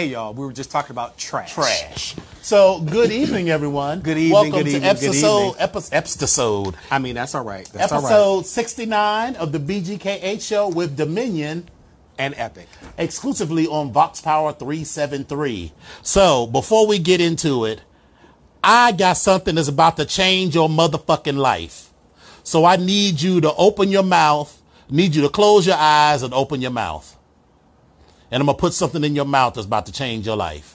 Hey y'all, we were just talking about trash. Trash. So, good evening, everyone. Good evening, Welcome good to evening, good episode, evening. episode, I mean, that's all right. That's all right. episode 69 of the BGKH show with Dominion And epic. exclusively on Vox Power 373. So, before we get into it, I got something that's about to change your motherfucking life. So, I need you to open your mouth, need you to close your eyes and open your mouth. And I'm to put something in your mouth that's about to change your life.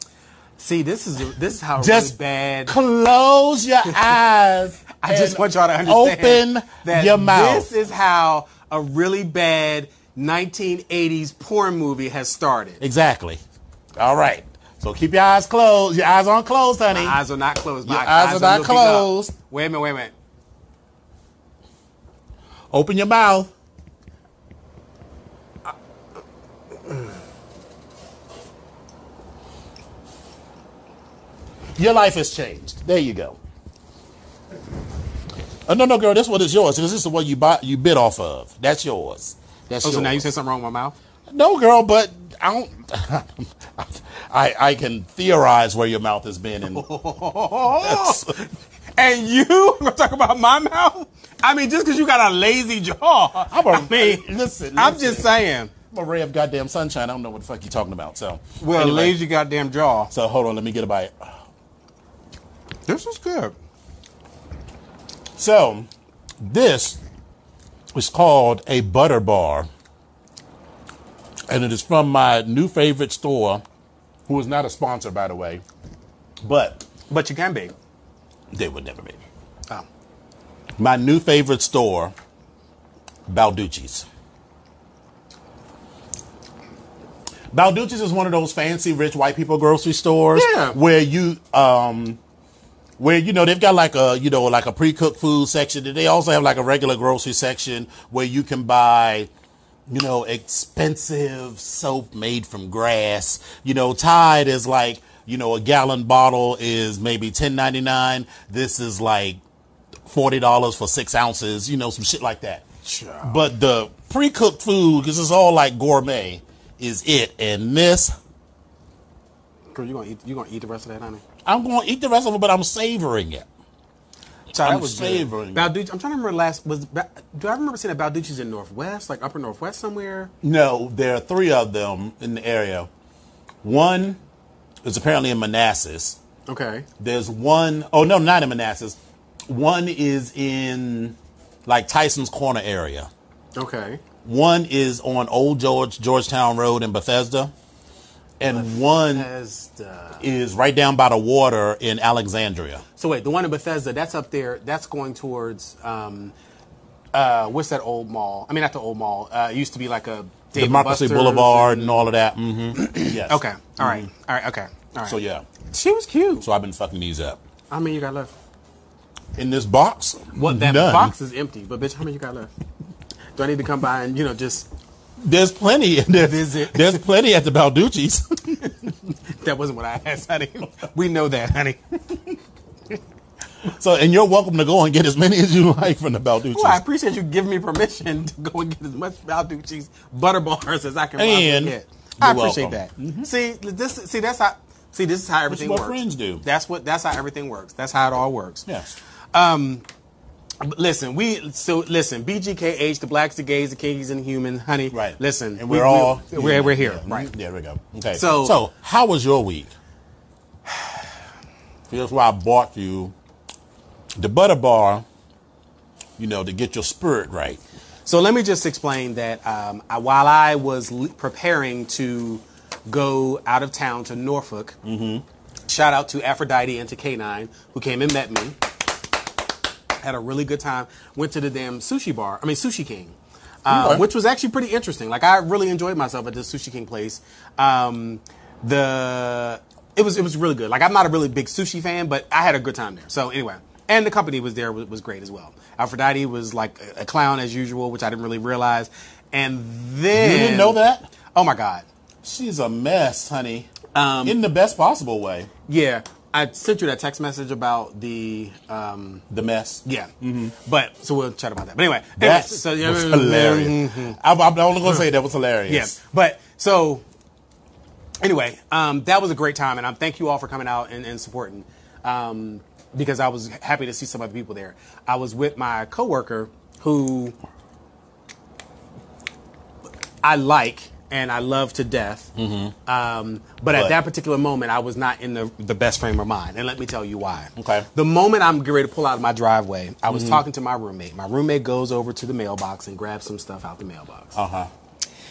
See, this is this is how Just really bad. close your eyes. I just want y'all to understand Open that your mouth. This is how a really bad 1980s porn movie has started. Exactly. All right. So keep your eyes closed. Your eyes aren't closed, honey. My eyes are not closed. My Your eyes are not looking up. closed. Wait a minute. Wait a minute. Open your mouth. Your life has changed. There you go. Oh, no, no, girl, this one is yours. This is the one you bought, you bit off of. That's yours. That's Oh, yours. so now you said something wrong with my mouth? No, girl, but I don't. I I can theorize where your mouth has been, and And you gonna talk about my mouth? I mean, just because you got a lazy jaw. I'm a- I mean, listen, I'm just saying. I'm a ray of goddamn sunshine. I don't know what the fuck you're talking about. So, Well, anyway. lazy goddamn jaw. So hold on, let me get a bite. This is good. So, this is called a butter bar, and it is from my new favorite store, who is not a sponsor, by the way, but But you can be. they would never be. Oh. My new favorite store, Balducci's. Balducci's is one of those fancy rich white people grocery stores Yeah. where you um where you know they've got like a you know like a pre-cooked food section. They also have like a regular grocery section where you can buy you know expensive soap made from grass. You know tide is like you know a gallon bottle is maybe 10.99 this is like $40 for 6 ounces you know some shit like that. But the pre-cooked food because it's all like gourmet is it. And this Girl, you gonna eat? You gonna eat the rest of that, honey? I'm going to eat the rest of it but i'm savoring it Child, I'm was savoring. Good. Balducci. I'm trying to remember last was. Do I remember seeing a Balducci's in Northwest, like Upper Northwest somewhere? No, there are three of them in the area. One is apparently in Manassas. Okay. There's one oh no, not in Manassas. One is in like Tyson's Corner area. Okay. One is on Old George Georgetown Road in Bethesda. And one Bethesda. is right down by the water in Alexandria. So wait, the one in Bethesda, that's up there. That's going towards. Um, uh, what's that old mall? I mean, not the old mall. Uh, it used to be like a Dave and Democracy Buster's Boulevard and all of that. hmm yes. Okay. All right. All right. Okay. All right. So yeah. She was cute. So I've been fucking these up. How many you got left? In this box? What that None. box is empty, but bitch, how many you got left? Do I need to come by and you know just There's plenty. There's, Visit. there's plenty at the Balducci's. that wasn't what I asked, honey. We know that, honey. so, and you're welcome to go and get as many as you like from the Balducci's. Well, I appreciate you giving me permission to go and get as much Balducci's butter bars as I can possibly And get. I appreciate welcome. that. Mm-hmm. See, this see that's how see this is how everything what works. friends do. That's what that's how everything works. That's how it all works. Yes. But Listen, we so listen. BGKH, the blacks, the gays, the kinkies, and the humans, honey. Right. Listen, And we- we're we- all. we're, we're here. Yeah. Right. There we go. Okay. So- so how was your week? That's why I bought you the butter bar, you know, to get your spirit right. So let me just explain that um, I, while I was l- preparing to go out of town to Norfolk, shout out to Aphrodite and to K9 who came and met me. Had a really good time. Went to the damn sushi bar. I mean Sushi King, uh, Okay. which was actually pretty interesting. Like I really enjoyed myself at this Sushi King place. Um, the it was it was really good. Like I'm not a really big sushi fan, but I had a good time there. So anyway, and the company was there was, was great as well. Aphrodite was like a, a clown as usual, which I didn't really realize. And then You didn't know that? Oh my god. She's a mess, honey. Um, In the best possible way. Yeah, I sent you that text message about the um, The mess. yeah. But so we'll chat about that. But anyway, That so was hilarious. I'm, I'm only going to say that was hilarious. Yeah, but so anyway, um, that was a great time, and I'm thank you all for coming out and, and supporting. Um, because I was happy to see some other people there. I was with my coworker who I like and I love to death. Um, but, But- at that particular moment, I was not in the, the best frame of mind. And let me tell you why. Okay. The moment I'm getting ready to pull out of my driveway, I was talking to my roommate. My roommate goes over to the mailbox and grabs some stuff out the mailbox. Uh huh.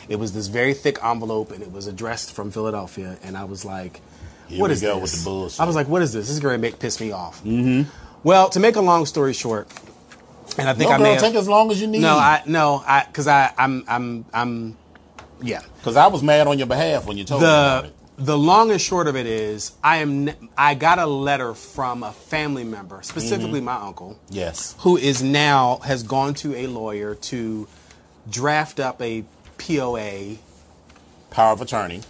It was this very thick envelope, and it was addressed from Philadelphia. And I was like, Here "What is this?" with the bullshit. I was like, "What is this? This is going to make piss me off." Mm-hmm. Well, to make a long story short, and I think No, I may girl, have, take as long as you need. no, I no, I because I I'm I'm I'm yeah. because I was mad on your behalf when you told me about The it. the long and short of it is, I am I got a letter from a family member, specifically Mm-hmm. my uncle, Yes. who is now has gone to a lawyer to draft up a POA Power of attorney.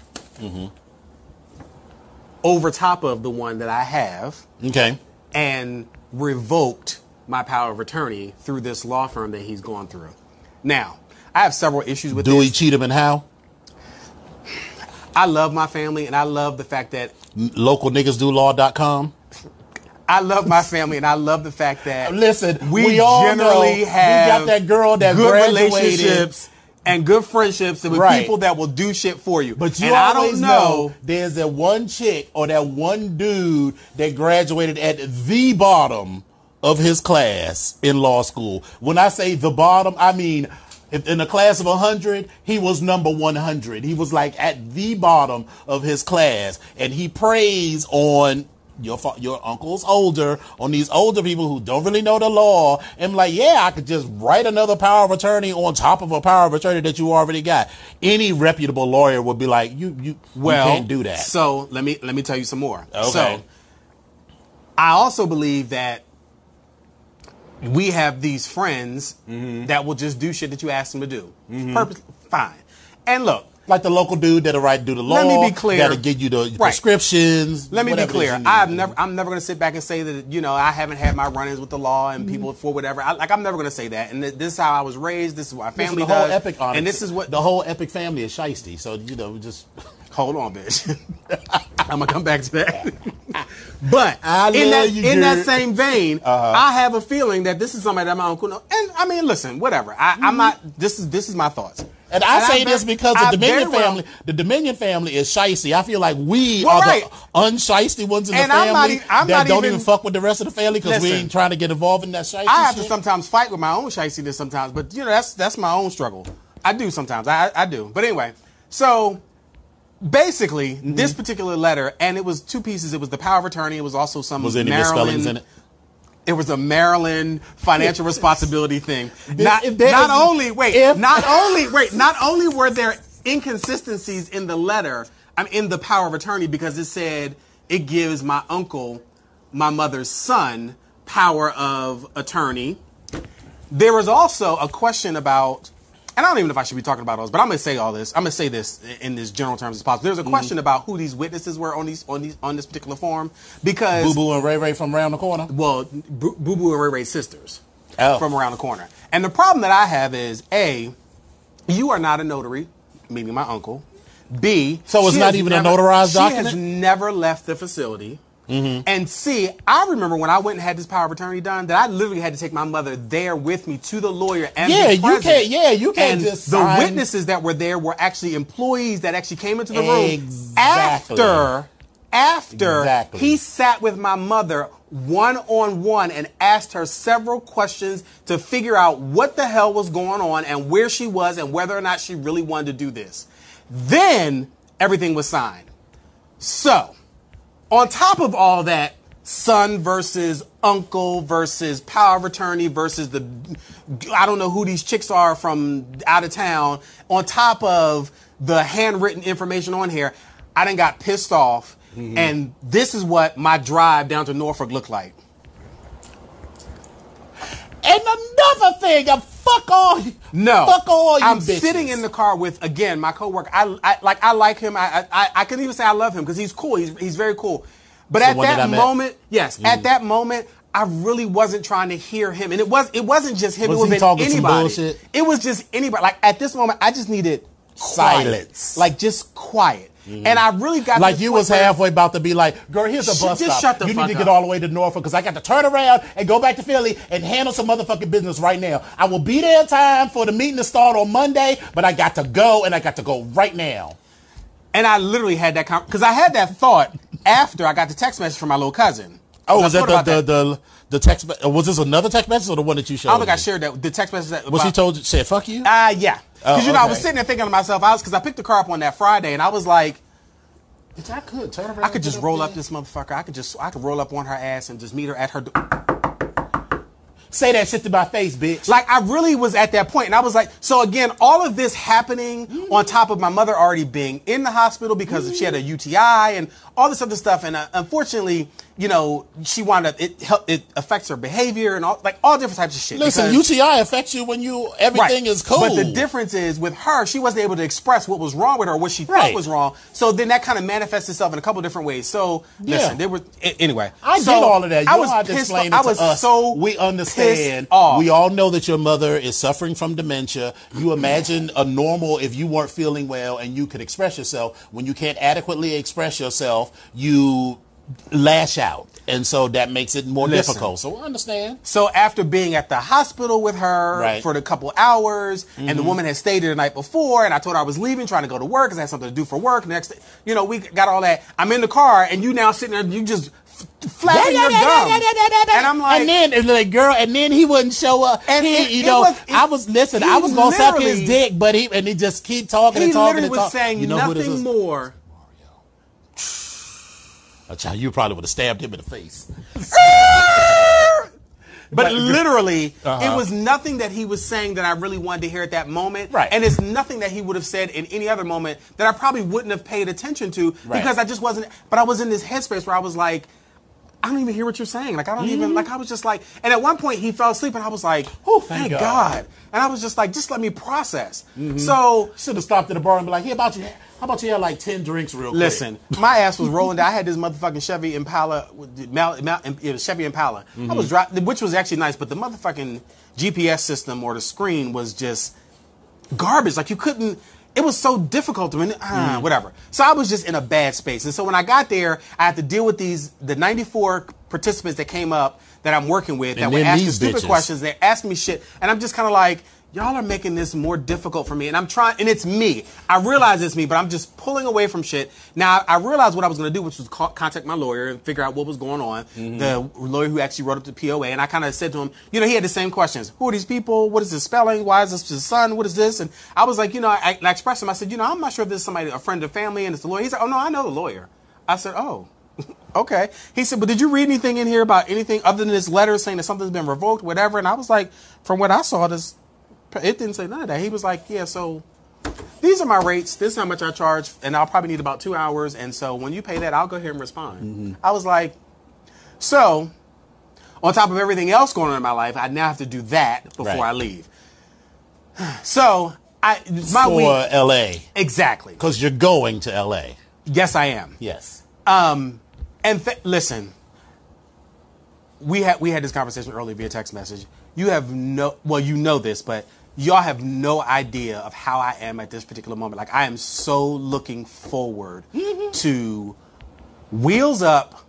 over top of the one that I have Okay. and revoked my power of attorney through this law firm that he's gone through. Now, I have several issues with Dewey, this. Cheatham, and how? I love my family and I love the fact that LocalNiggasDoLaw.com. I love my family and I love the fact that Listen, we, we all generally know have we got that girl that good graduated. relationships and good friendships and with Right. people that will do shit for you. But you and I always don't know, know there's that one chick or that one dude that graduated at the bottom of his class in law school. When I say the bottom, I mean in a class of 100, he was number 100. He was like at the bottom of his class and he preys on your your uncle's older on these older people who don't really know the law and like yeah i could just write another power of attorney on top of a power of attorney that you already got any reputable lawyer would be like you you, well, you can't do that So let me let me tell you some more. Okay. So I also believe that we have these friends Mm-hmm. that will just do shit that you ask them to do. Purpose fine. And look, like the local dude that'll write do the law Let me be clear. that'll give you the Right. prescriptions Let me be whatever it is clear. I've never. I'm never going to sit back and say that you know I haven't had my run-ins with the law and people Mm-hmm. for whatever. I, like I'm never going to say that. And th- this is how I was raised. This is what my family the whole does. epic and this is what. the whole epic family is shisty so you know just hold on, bitch. I'm gonna come back to that. but I in that you, in that same vein, Uh-huh. I have a feeling that this is somebody that my uncle knows. And I mean, listen, whatever. I, I'm not. This is this is my thoughts. Mm-hmm. And I say bet- this because the very Dominion well- family, the Dominion family is shisty. I feel like we Well, are right. the unshisty ones in And the I'm not family I'm that not don't even- even, fuck with the rest of the family because we ain't trying to get involved in that shisty I have to sometimes fight with my own shystiness sometimes, but you know that's that's my own struggle. I do sometimes. I I do. But anyway, so basically, Mm-hmm. this particular letter, and it was two pieces. It was the power of attorney. It was also some Was any Maryland. misspellings in it? It was a Maryland financial responsibility thing. Not, not only wait, if- not only wait, not only were there inconsistencies in the letter, I'm in the power of attorney because it said it gives my uncle, my mother's son, power of attorney. There was also a question about, and I don't even know if I should be talking about all those, but I'm going to say all this. I'm going to say this in this general terms as possible. There's a mm-hmm. question about who these witnesses were on these on these on this particular form because Boo Boo and Ray Ray from around the corner. well, Boo Boo and Ray Ray's sisters Oh. from around the corner. And the problem that I have is A, you are not a notary, meaning my uncle. B, So it's not even a never- notarized she has never left the facility. Mm-hmm. And C, I remember when I went and had this power of attorney done that I literally had to take my mother there with me to the lawyer and Yeah, you can't- yeah, you can't and just the sign- witnesses that were there were actually employees that actually came into the room Exactly. after after Exactly. he sat with my mother one on one and asked her several questions to figure out what the hell was going on and where she was and whether or not she really wanted to do this. Then everything was signed. So, on top of all that, son versus uncle versus power of attorney versus the I don't know who these chicks are from out of town, on top of the handwritten information on here, I done got pissed off. And this is what my drive down to Norfolk looked like. And another thing, uh, fuck all, you- No, fuck all you I'm bitches. sitting in the car with again my coworker. I, I like I like him. I, I I can even say I love him because he's cool. He's he's very cool. But The at that that I met? moment, yes, Mm. at that moment, I really wasn't trying to hear him, and it was it wasn't just him. Was it would he been talking some anybody. bullshit? It was just anybody. Like at this moment, I just needed quiet. Silence. like just quiet. Mm-hmm. And I really got Like you was halfway about to be like, girl, here's a bus just stop. shut the you fuck need to get up." all the way to Norfolk because I got to turn around and go back to Philly and handle some motherfucking business right now. I will be there in time for the meeting to start on Monday, but I got to go and I got to go right now. And I literally had that because I had that thought after I got the text message from my little cousin. Oh, was that the, the, that. the, the text? Was this another text message or the one that you showed? I don't think I shared that. The text message that was she about- told you? Said fuck you. Uh, yeah. Because, Oh, you know, I was sitting there thinking to myself, I was, because I picked the car up on that Friday, and I was like, Bitch, I could turn around. I could just roll there. up this motherfucker. I could just, I could roll up on her ass and just meet her at her door. Say that shit to my face, bitch. Like, I really was at that point, and I was like, so again, all of this happening on top of my mother already being in the hospital because she had a UTI and all this other stuff, and uh, unfortunately, you know, she wound up, it help, it affects her behavior and all, like, all different types of shit. Listen, because- UTI affects you when you everything is cool. But the difference is with her, she wasn't able to express what was wrong with her, what she thought was wrong. So then that kind of manifests itself in a couple different ways. So Yeah. listen, they were anyway. I so get all of that. You I was have to pissed explain off. I was to us. so we understand. off. We all know that your mother is suffering from dementia. You imagine a normal if you weren't feeling well and you could express yourself. When you can't adequately express yourself, you lash out, and so that makes it more Listen. difficult. So I understand. So after being at the hospital with her Right. for a couple hours, and the Mm-hmm. woman had stayed there the night before, and I told her I was leaving, trying to go to work because I had something to do for work. Next, day, you know, we got all that. I'm in the car, and you now sitting there, you just flapping your gums, and I'm like, and then and like, girl, and then he wouldn't show up. And he, it- you know, was- it- I was listen. I was gonna suck his dick, but he and he just keep talking he and talking literally and was saying you know nothing more. Oh, child, you probably would have stabbed him in the face. But literally, Uh-huh. it was nothing that he was saying that I really wanted to hear at that moment. Right. And it's nothing that he would have said in any other moment that I probably wouldn't have paid attention to Right. because I just wasn't. But I was in this headspace where I was like, I don't even hear what you're saying. Like I don't even like I was just like. And at one point he fell asleep, and I was like, Oh, thank, thank God. God. And I was just like, just let me process. So Should have stopped at the bar and be like, "Hey, about you? How about you have like ten drinks real quick?" Listen, my ass was rolling down. I had this motherfucking Chevy Impala, Mal, Mal, it was Chevy Impala. I was driving, which was actually nice, but the motherfucking GPS system or the screen was just garbage. Like you couldn't. It was so difficult to man- ah, whatever. So I was just in a bad space, and so when I got there, I had to deal with these the 94 participants that came up that I'm working with that were asking stupid bitches. questions. They asked me shit, and I'm just kind of like, y'all are making this more difficult for me. And I'm trying, and it's me. I realize it's me, but I'm just pulling away from shit. Now I realized what I was going to do, which was call, contact my lawyer and figure out what was going on. Mm-hmm. The lawyer who actually wrote up the POA, and I kind of said to him, you know, he had the same questions. Who are these people? What is this spelling? Why is this his son? What is this? And I was like, you know, I, I expressed him. I said, you know, I'm not sure if this is somebody, a friend or family, and it's the lawyer. He said, oh no, I know the lawyer. I said, oh. Okay. He said, but did you read anything in here about anything other than this letter saying that something's been revoked, whatever? And I was like, from what I saw, this it didn't say none of that. He was like, yeah, so these are my rates. This is how much I charge, and I'll probably need about two hours. And so when you pay that, I'll go ahead and respond. I was like, so on top of everything else going on in my life, I now have to do that before Right. I leave. So I my for week L.A. exactly. because you're going to L.A. Yes, I am. Yes. Um, and th- listen, we had we had this conversation earlier via text message. You have no, well, you know this, but y'all have no idea of how I am at this particular moment. Like I am so looking forward to wheels up,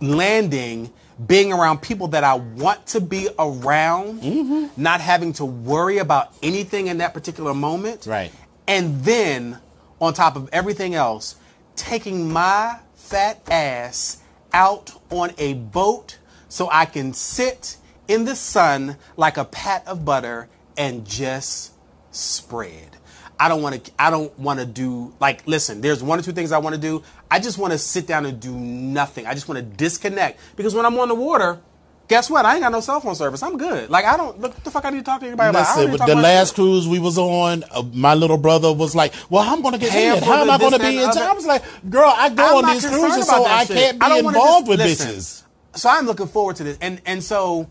landing, being around people that I want to be around, mm-hmm. not having to worry about anything in that particular moment. Right. And then, on top of everything else, taking my fat ass out on a boat so I can sit in the sun like a pat of butter and just spread. I don't want to. I don't want to do like. Listen, there's one or two things I want to do. I just want to sit down and do nothing. I just want to disconnect because when I'm on the water, guess what? I ain't got no cell phone service. I'm good. Like I don't. Look, the fuck I need to talk to anybody about. Listen, with the last shit. cruise we was on, uh, my little brother was like, "Well, I'm going to get in. How am I going to be in and time?" I was like, "Girl, I go I'm on these cruises, so I shit. can't be involved just- with listen. bitches." So I'm looking forward to this, and and so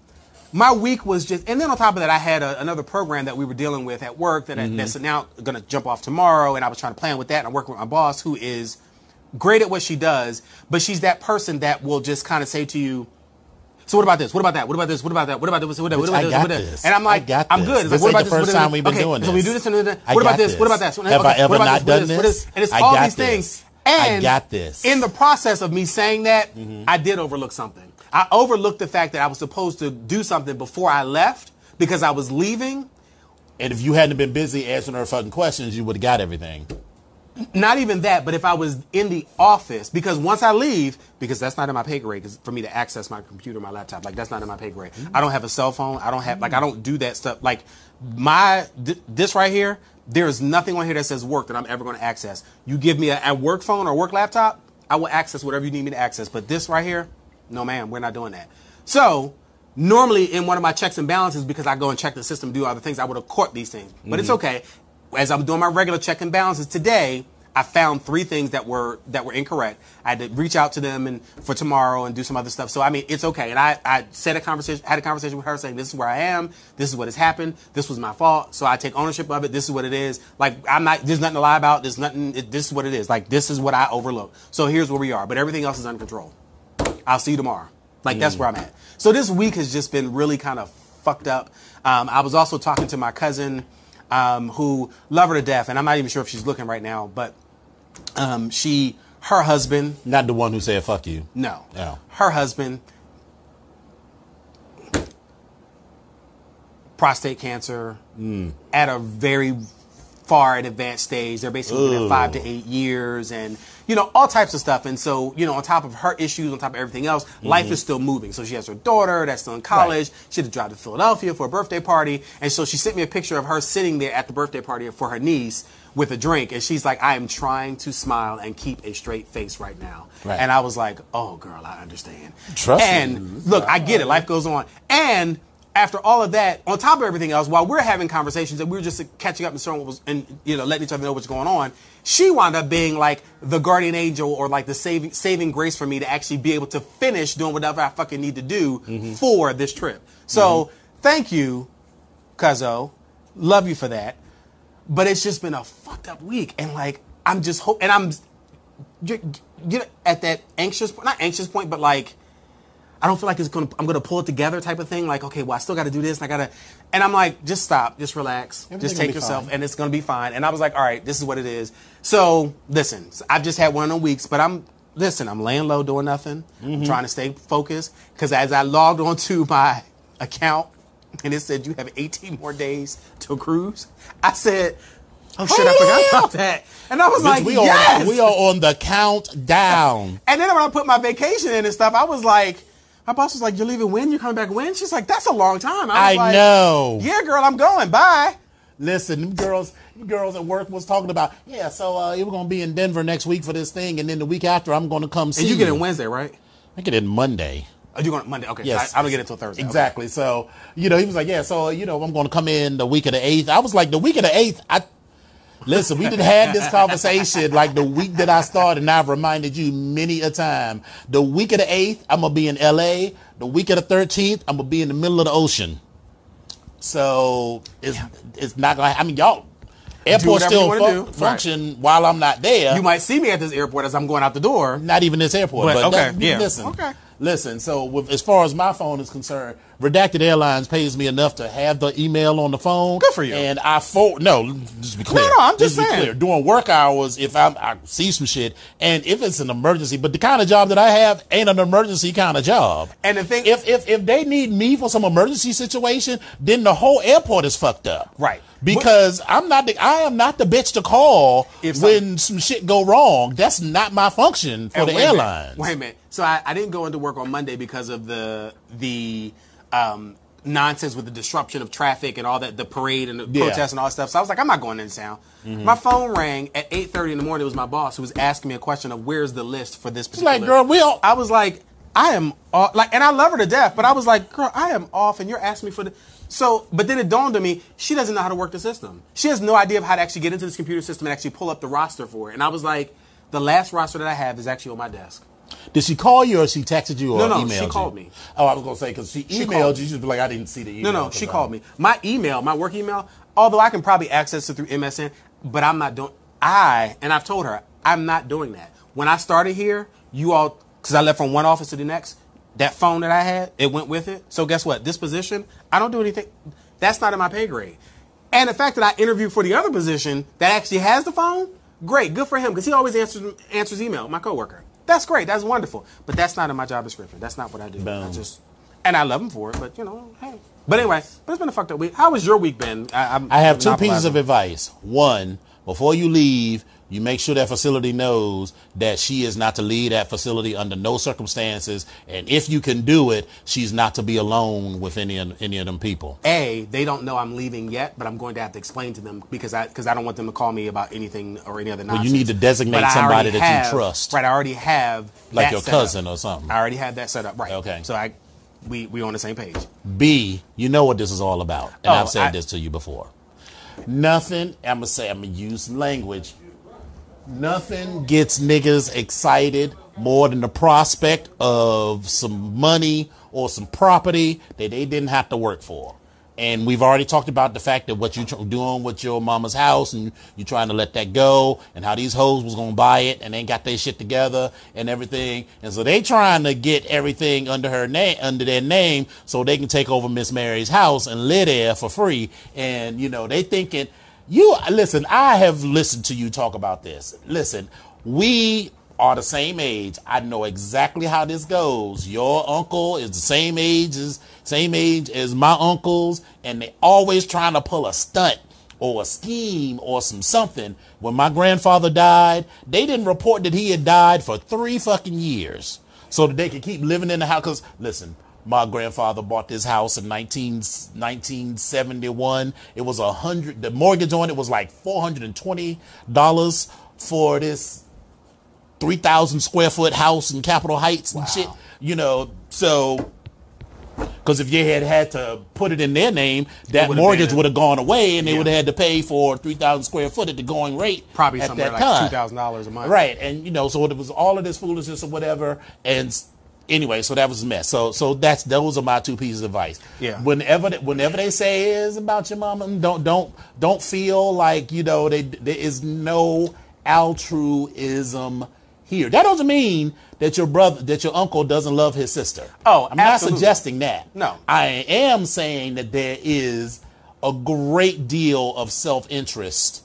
my week was just, and then on top of that, I had a, another program that we were dealing with at work that Mm-hmm. that's now going to jump off tomorrow, and I was trying to plan with that, and I'm working with my boss who is great at what she does, but she's that person that will just kind of say to you, So what about this? What about that? What about this? What about that? What about this? What about this? What I about this? this. And I'm like, I I'm this. good. It's This like, what about the this? first What- time we've been okay, doing So we do this and then I what about this? What about this. that? Have I ever what about not this? Done this? is- And it's I all these this. things. I And got this. In the process of me saying that, I did overlook something. I overlooked the fact that I was supposed to do something before I left because I was leaving. And if you hadn't been busy answering her fucking questions, you would have got everything. Not even that, but if I was in the office, because once I leave, because that's not in my pay grade, for me to access my computer, my laptop, like that's not in my pay grade. I don't have a cell phone. I don't have like I don't do that stuff. Like my th- this right here, there is nothing on here that says work that I'm ever going to access. You give me a, a work phone or work laptop, I will access whatever you need me to access. But this right here, no, ma'am, we're not doing that. So normally in one of my checks and balances, because I go and check the system, do other things, I would have caught these things. But it's mm-hmm. okay. As I'm doing my regular check and balances today, I found three things that were that were incorrect. I had to reach out to them and for tomorrow and do some other stuff. So I mean, it's okay. And I I said a conversation, had a conversation with her saying, "This is where I am. This is what has happened. This was my fault. So I take ownership of it. This is what it is. Like I'm not. There's nothing to lie about. There's nothing. It, this is what it is. Like this is what I overlooked. So here's where we are. But everything else is under control. I'll see you tomorrow. Like that's where I'm at. So this week has just been really kind of fucked up. Um, I was also talking to my cousin, um, who love her to death, and I'm not even sure if she's looking right now, but um, she, her husband, Not the one who said "fuck you." no, Oh. her husband, prostate cancer at a very far advanced stage. They're basically looking at five to eight years and, you know, all types of stuff. And so, you know, on top of her issues, on top of everything else, mm-hmm. life is still moving. So she has her daughter that's still in college. She had to drive to Philadelphia for a birthday party. And so she sent me a picture of her sitting there at the birthday party for her niece with a drink. And she's like, I am trying to smile and keep a straight face right now. Right. And I was like, oh, girl, I understand. Trust me. and look, I get it. Life goes on. And after all of that, on top of everything else, while we're having conversations and we were just catching up and showing what was, and you know, letting each other know what's going on, she wound up being like the guardian angel or like the saving saving grace for me to actually be able to finish doing whatever I fucking need to do mm-hmm. for this trip. So mm-hmm. thank you, Cuzzo. Love you for that. But it's just been a fucked up week, and like I'm just hope, and I'm you know, at that anxious, point, not anxious point, but like I don't feel like it's gonna I'm gonna pull it together type of thing. Like, okay, well, I still got to do this. And I gotta, and I'm like, just stop, just relax, Everything just take yourself, fine. and it's gonna be fine. And I was like, all right, this is what it is. So listen, I've just had one of them weeks, but I'm listen, I'm laying low, doing nothing, Mm-hmm. I'm trying to stay focused. Because as I logged onto my account, and it said you have 18 more days to cruise, I said. Oh shit! I forgot about that, and I was Bitch, like, we "Yes!" are we are on the countdown. And then when I put my vacation in and stuff, I was like, my boss was like, "You're leaving when? You're coming back when?" She's like, "That's a long time." I, was I like, know. Yeah, girl, I'm going. Bye. Listen, them girls, them girls at work was talking about, yeah, so uh, we're gonna be in Denver next week for this thing, and then the week after, I'm gonna come see And you get in Wednesday, right? I get it Monday. Oh, you going on Monday? Okay. Yes, I, I don't get it until Thursday. Okay. Exactly. So, you know, he was like, yeah, so, you know, I'm going to come in the week of the 8th. I was like, the week of the 8th, I, listen, we did had this conversation like the week that I started, and I've reminded you many a time. The week of the 8th, I'm going to be in LA. The week of the 13th, I'm going to be in the middle of the ocean. So, it's, it's not going to, I mean, y'all, you still wanna fun- do. Right. function while I'm not there You might see me at this airport as I'm going out the door. not even this airport. But, But, okay, that- yeah. listen, Okay. listen. So with, as far as my phone is concerned, Redacted Airlines pays me enough to have the email on the phone. Good for you. And I for no, just be clear. no, no I'm just be saying. clear. During work hours, if I'm, I see some shit, and if it's an emergency, but the kind of job that I have ain't an emergency kind of job. And the thing- if if if they need me for some emergency situation, then the whole airport is fucked up. Right. Because I'm not the I am not the bitch to call If when some shit go wrong. That's not my function for And the wait a airlines. Wait a minute. So I, I didn't go into work on Monday because of the the um, nonsense with the disruption of traffic and all that, the parade and the Yeah. protests and all that stuff. So I was like, I'm not going into town. Mm-hmm. My phone rang at 8:30 in the morning. It was my boss who was asking me a question of where's the list for this particular. like, girl, we all- I was like, I am off, like, and I love her to death, but I was like, girl, I am off, and you're asking me for the. So, but then it dawned on me, she doesn't know how to work the system. She has no idea of how to actually get into this computer system and actually pull up the roster for it. And I was like, the last roster that I have is actually on my desk. Did she call you or she texted you or emailed? No, no, emailed she you? called me. Oh, I was gonna say because she She emailed called you. She'd be like, I didn't see the email. No, no, she called me. My email, my work email, although I can probably access it through MSN, but I'm not doing. I and I've told her I'm not doing that. When I started here, you all, because I left from one office to the next, that phone that I had, it went with it. So guess what? This position, I don't do anything. That's not in my pay grade. And the fact that I interviewed for the other position that actually has the phone, great, good for him because he always answers answers email. My coworker, that's great, that's wonderful. But that's not in my job description. That's not what I do. I just and I love him for it. But you know, hey. But anyway, but it's been a fucked up week. How was your week been? I, I'm I have two pieces of advice. One, before you leave, you make sure that facility knows that she is not to leave that facility under no circumstances, and if you can do it, she's not to be alone with any of, any of them people. A, they don't know I'm leaving yet, but I'm going to have to explain to them because I because I don't want them to call me about anything or any other But you need to designate somebody that you trust. Right, I already have Like that your set up. cousin or something. I already have that set up. Right. Okay. So I we we on the same page. B, you know what this is all about, and Oh, I've said I- this to you before. Nothing. I'm gonna say. I'm gonna use language. Nothing gets niggas excited more than the prospect of some money or some property that they didn't have to work for. And we've already talked about the fact that what you're doing with your mama's house and you're trying to let that go and how these hoes was going to buy it and they got their shit together and everything. And so they trying to get everything under her name, under their name so they can take over Miss Mary's house and live there for free. And, you know, they thinking, you, listen, I have listened to you talk about this. Listen, we are the same age. I know exactly how this goes. Your uncle is the same age as same age as my uncles, and they always trying to pull a stunt or a scheme or some something. When my grandfather died, they didn't report that he had died for three fucking years, so that they could keep living in the house. Cause listen. My grandfather bought this house in 19, 1971. It was a hundred. The mortgage on it was like four hundred and twenty dollars for this 3,000 square foot house in Capitol Heights and shit. You know, so because if you had had to put it in their name, that mortgage would have gone away, and they Yeah. would have had to pay for 3,000 square foot at the going rate. Probably at somewhere that like time. two thousand dollars a month. Right, and you know, so it was all of this foolishness or whatever, and anyway, so that was a mess. So, so that's those are my two pieces of advice. Yeah. Whenever, they- whenever they say is about your mama, don't don't don't feel like you know they, there is no altruism here. That doesn't mean that your brother, that your uncle doesn't love his sister. Oh, I'm not suggesting that. No. I am saying that there is a great deal of self interest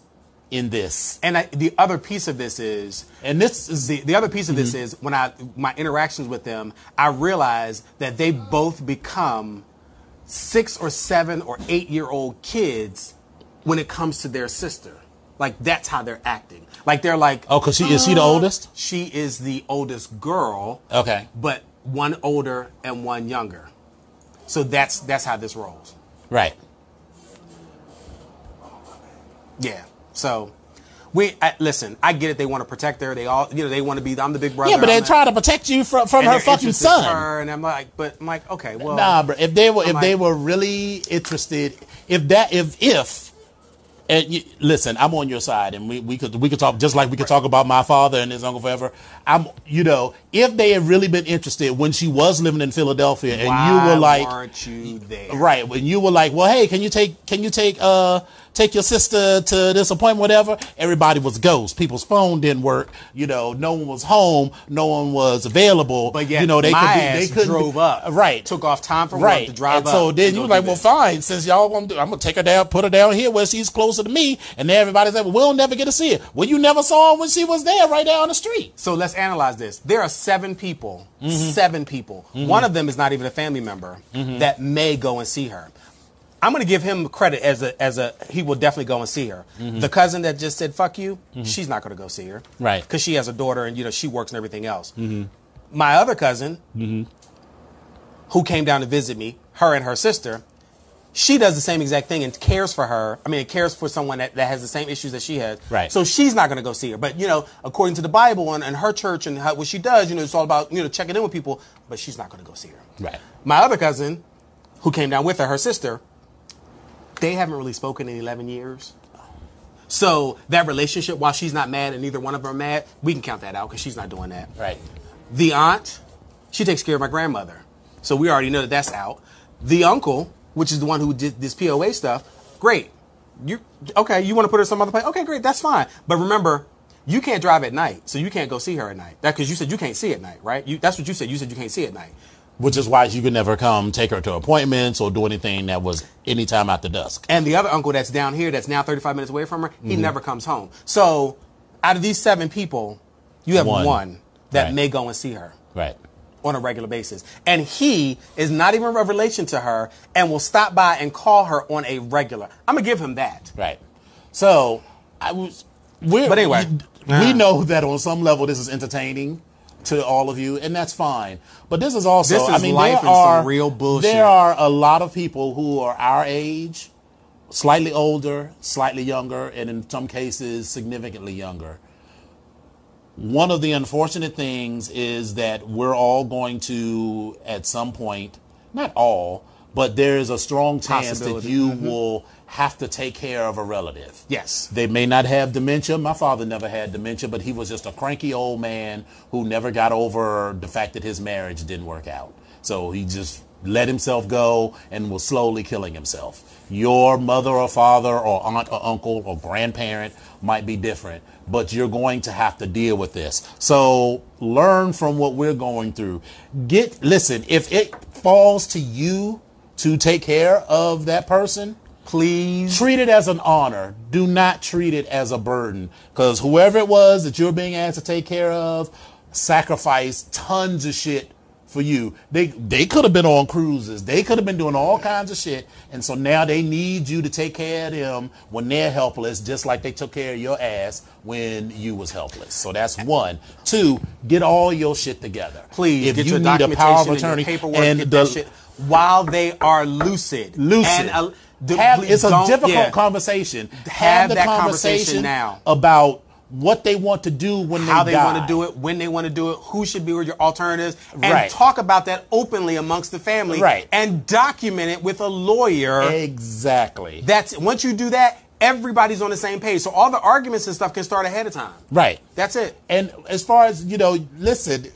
in this, And I, the other piece of this is and this is the, the other piece of this mm-hmm. is when I my interactions with them, I realize that they both become six or seven or eight year old kids when it comes to their sister. Like that's how they're acting. Like they're like, Oh, because she is she the oldest? she is the oldest girl, Okay. but one older and one younger. So that's that's how this rolls. Right. Yeah. So we I, listen. I get it. They want to protect her. They all, you know, they want to be. I'm the big brother. Yeah, but they the- try to protect you from, from her fucking son. Her, and I'm like, but I'm like, okay, well, Nah, bro. If they were, if I'm they like- were really interested, if that, if if, and you, listen, I'm on your side, and we, we could we could talk just like we could talk about my father and his uncle forever. I'm, you know, if they had really been interested when she was living in Philadelphia, and why you were like, weren't you there? Right. When you were like, well, hey, can you take can you take uh take your sister to this appointment, whatever? Everybody was ghost. People's phone didn't work. You know, no one was home. No one was available. But yet, you know, they my could ass they couldn't drove up, Right. Took off time from Right. work to drive and up. So then you were like, well, fine. Since y'all gonna do, I'm gonna take her down, put her down here where she's closer to me. And then everybody said, well, we'll never get to see her. Well, you never saw her when she was there, right down the street. So let's analyze this. There are seven people, Mm-hmm. seven people. One of them is not even a family member Mm-hmm. that may go and see her. I'm going to give him credit as a as a he will definitely go and see her. Mm-hmm. The cousin that just said fuck you, mm-hmm. she's not going to go see her, Mm-hmm. Right. Because she has a daughter and you know she works and everything else. Mm-hmm. My other cousin, who came down to visit me, her and her sister, she does the same exact thing and cares for her. I mean, it cares for someone that, that has the same issues that she has. Right. So she's not going to go see her. But, you know, according to the Bible and, and her church and how, what she does, you know, it's all about, you know, checking in with people, but she's not going to go see her. Right. My other cousin, who came down with her, her sister, they haven't really spoken in 11 years. So that relationship, while she's not mad and neither one of them are mad, we can count that out because she's not doing that. Right. The aunt, she takes care of my grandmother. So we already know that that's out. The uncle, which is the one who did this POA stuff, great. You okay, you want to put her some other place? Okay, great, that's fine. But remember, you can't drive at night, so you can't go see her at night. That because you said you can't see at night, right? You, that's what you said. You said you can't see at night. Which is why you could never come take her to appointments or do anything that was anytime after dusk. And the other uncle that's down here, that's now 35 minutes away from her, he Mm-hmm. never comes home. So, out of these seven people, you have One. one, that Right. may go and see her Right. on a regular basis. And he is not even a relation to her and will stop by and call her on a regular. I'm going to give him that. Right. So I was. We're, But anyway. we, we know that on some level this is entertaining to all of you, and that's fine. But this is also. This is I mean, life there are real bullshit. There are a lot of people who are our age, slightly older, slightly younger, and in some cases significantly younger. One of the unfortunate things is that we're all going to, at some point, not all, but there is a strong chance that you mm-hmm. will have to take care of a relative. Yes. They may not have dementia. My father never had dementia, but he was just a cranky old man who never got over the fact that his marriage didn't work out. So he just let himself go and was slowly killing himself. Your mother or father or aunt or uncle or grandparent might be different, but you're going to have to deal with this. So learn from what we're going through. Get, listen, if it falls to you to take care of that person, Please. treat it as an honor. Do not treat it as a burden. Because whoever it was that you're being asked to take care of sacrificed tons of shit for you. They they could have been on cruises. They could have been doing all kinds of shit. And so now they need you to take care of them when they're helpless, just like they took care of your ass when you was helpless. So that's one. Two, get all your shit together. Please if get you your need a power of and attorney your paperwork and the, shit while they are lucid. lucid. And, uh, have, it's a difficult yeah. conversation. Have the that conversation now. about what they want to do when they how they want to do it, when they want to do it, who should be your alternatives, and Right. talk about that openly amongst the family, Right. And document it with a lawyer. Exactly. That's once you do that, everybody's on the same page. So all the arguments and stuff can start ahead of time. right. That's it. And as far as you know, listen,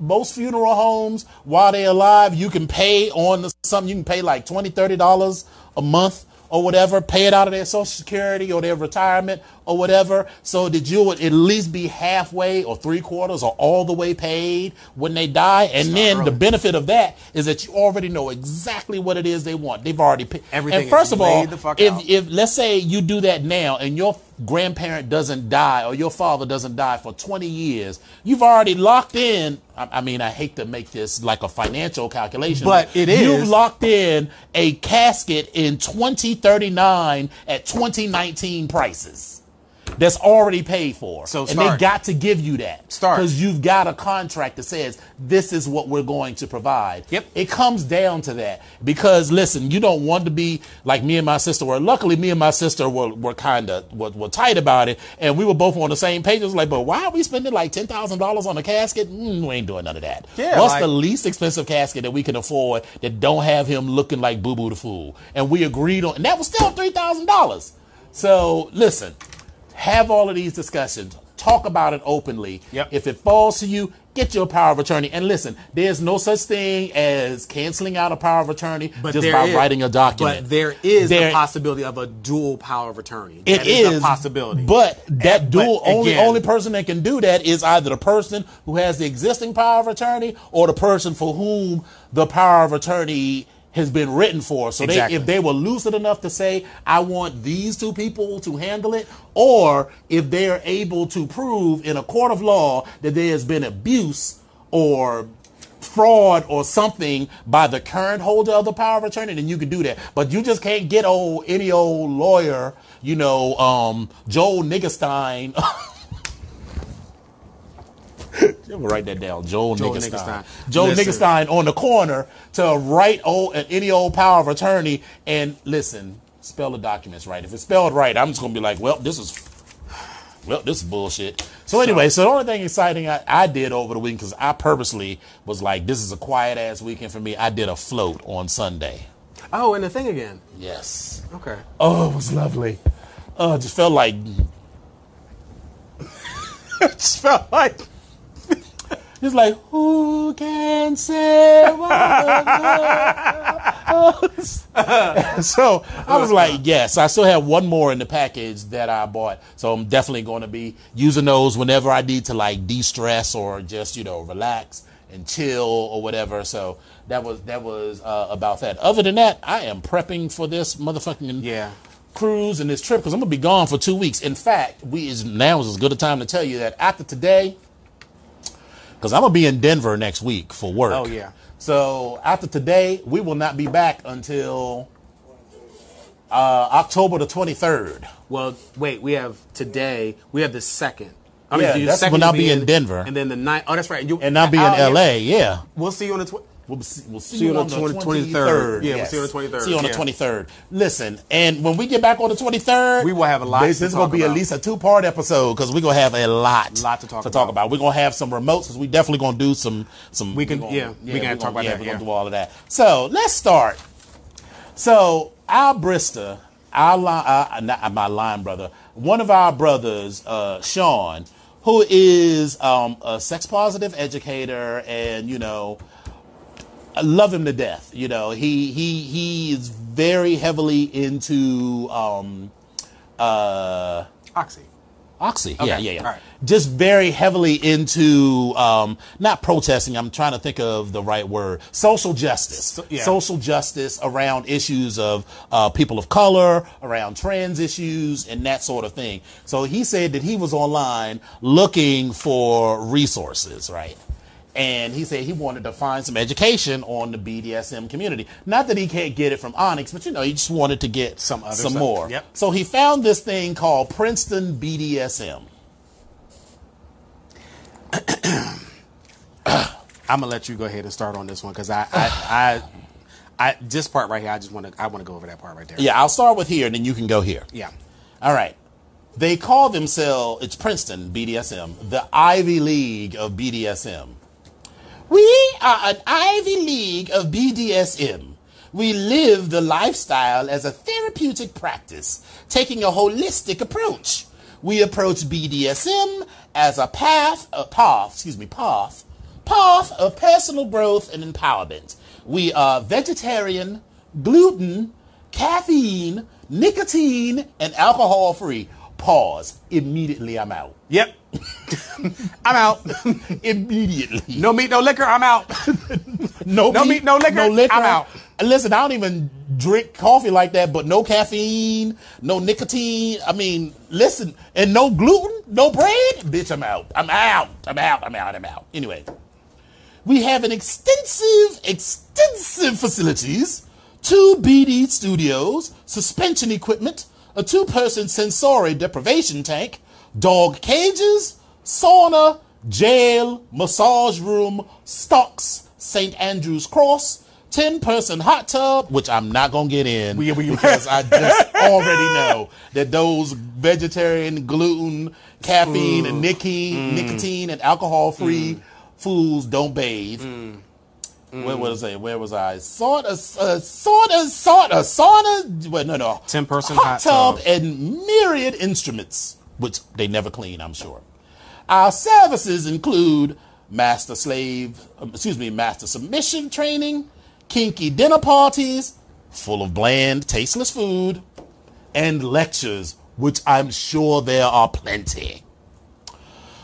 most funeral homes, while they're alive, you can pay on the, something. You can pay like 20 dollars a month or whatever. Pay it out of their Social Security or their retirement or whatever, so that you would at least be halfway or three quarters or all the way paid when they die. And then the benefit of that is that you already know exactly what it is they want. They've already paid. Everything And first of all, the if out. if let's say you do that now and your grandparent doesn't die or your father doesn't die for 20 years, you've already locked in. I, I mean, I hate to make this like a financial calculation, But it is. You've locked in a casket in 2039 at 2019 prices. That's already paid for. So and they got to give you that. Start. Because you've got a contract that says this is what we're going to provide. Yep. It comes down to that because listen, you don't want to be like me and my sister were. Luckily, me and my sister were, were kind of were, were tight about it, and we were both on the same page. It was like, but why are we spending like ten thousand dollars on a casket? Mm, we ain't doing none of that. Yeah, What's like- the least expensive casket that we can afford that don't have him looking like Boo Boo the Fool? And we agreed on, and that was still three thousand dollars. So listen, have all of these discussions. Talk about it openly. Yep. If it falls to you, get your power of attorney. And listen, there's no such thing as canceling out a power of attorney but just by is- writing a document. But there is There- the possibility of a dual power of attorney. It That is a possibility. But that And- dual but only again- only person that can do that is either the person who has the existing power of attorney or the person for whom the power of attorney has been written for. So Exactly. they, if they were lucid enough to say, I want these two people to handle it, or if they're able to prove in a court of law that there has been abuse or fraud or something by the current holder of the power of attorney, then you can do that. But you just can't get old any old lawyer, you know, um, Joel Niggerstein. Write that down. Joel, Joel Niggerstein. Niggerstein. Joel Listen. Niggerstein on the corner to write old any old power of attorney and listen, spell the documents right. If it's spelled right, I'm just gonna be like, well, this is well, this is bullshit. So anyway, so the only thing exciting I, I did over the weekend, because I purposely was like, this is a quiet ass weekend for me. I did a float on Sunday. oh, and the thing again. Yes. Okay. Oh, it was lovely. Oh, it just felt like just felt like it's like who can say what? so I was like, yes. I still have one more in the package that I bought, so I'm definitely going to be using those whenever I need to like de-stress or just you know relax and chill or whatever. So that was that was uh, about that. Other than that, I am prepping for this motherfucking Yeah. cruise and this trip because I'm gonna be gone for two weeks. In fact, we is now is as good a time to tell you that after today, because I'm gonna be in Denver next week for work. Oh, yeah. So after today, we will not be back until uh, October the 23rd. Well, wait, we have today. We have the second. I Yeah, the that's second when I'll be in Denver. and then the ninth. Oh, that's right. You, And I'll be in LA. Yeah. We'll see you on the. Tw- We'll see, we'll see, See you on on the the 23rd. 23rd. Yeah, we'll see you on the 23rd, See you on the 23rd. Listen, and when we get back on the 23rd, We will have a lot This, is going to be at least a two part episode because we're going to have a lot, Lot to talk to talk about. about. We're going to have some remotes because we definitely going to do some. some We can- gonna- yeah, we can talk gonna- about yeah, that, We're yeah. going to do all of that. So let's start. So our Brista, our, uh, not my line brother, one of our brothers, uh, Sean, who is um, a sex positive educator, and you know, I love him to death. You know, he he he is very heavily into um, uh, Oxy. Oxy. Yeah, Okay, yeah, yeah. right. Just very heavily into um, not protesting. I'm trying to think of the right word. Social justice. yeah. Social justice around issues of uh, people of color, around trans issues, and that sort of thing. So he said that he was online looking for resources, right? And he said he wanted to find some education on the BDSM community. Not that he can't get it from Onyx, but you know, he just wanted to get Some other some stuff. more. Yep. So he found this thing called Princeton BDSM. I'm gonna let you go ahead and start on this one because I, I, I, I, this part right here, I just want to, I want to go over that part right there. Yeah, I'll start with here, and then you can go here. Yeah. All right. They call themselves, it's Princeton BDSM, the Ivy League of BDSM. We are an Ivy League of BDSM. We live the lifestyle as a therapeutic practice, taking a holistic approach. We approach BDSM as a path, a path, excuse me, path, path of personal growth and empowerment. We are vegetarian, gluten, caffeine, nicotine, and alcohol free. Pause. Immediately I'm out. Yep. I'm out. Immediately. no meat, no liquor. I'm out. No, No meat, no liquor, I'm out. Listen, I don't even drink coffee like that, but no caffeine, no nicotine. I mean, listen, and no gluten, no bread. Bitch, I'm out. I'm out. I'm out. I'm out. I'm out. Anyway, we have an extensive, extensive facilities, two BD studios, suspension equipment, a two-person sensory deprivation tank, dog cages, sauna, jail, massage room, stocks, St. Andrew's Cross, 10 person hot tub, which I'm not going to get in We- we- because I just already know that those vegetarian, gluten, caffeine, and nicotine, mm. nicotine and alcohol free mm. fools don't bathe. Mm. Where was I? Where was I? Sort of, uh, sort of, sort of, sauna. Well, no, no. 10-person hot hot tub tub. and myriad instruments, which they never clean, I'm sure. Our services include master slave, um, excuse me, master submission training, kinky dinner parties, full of bland, tasteless food, and lectures, which I'm sure there are plenty.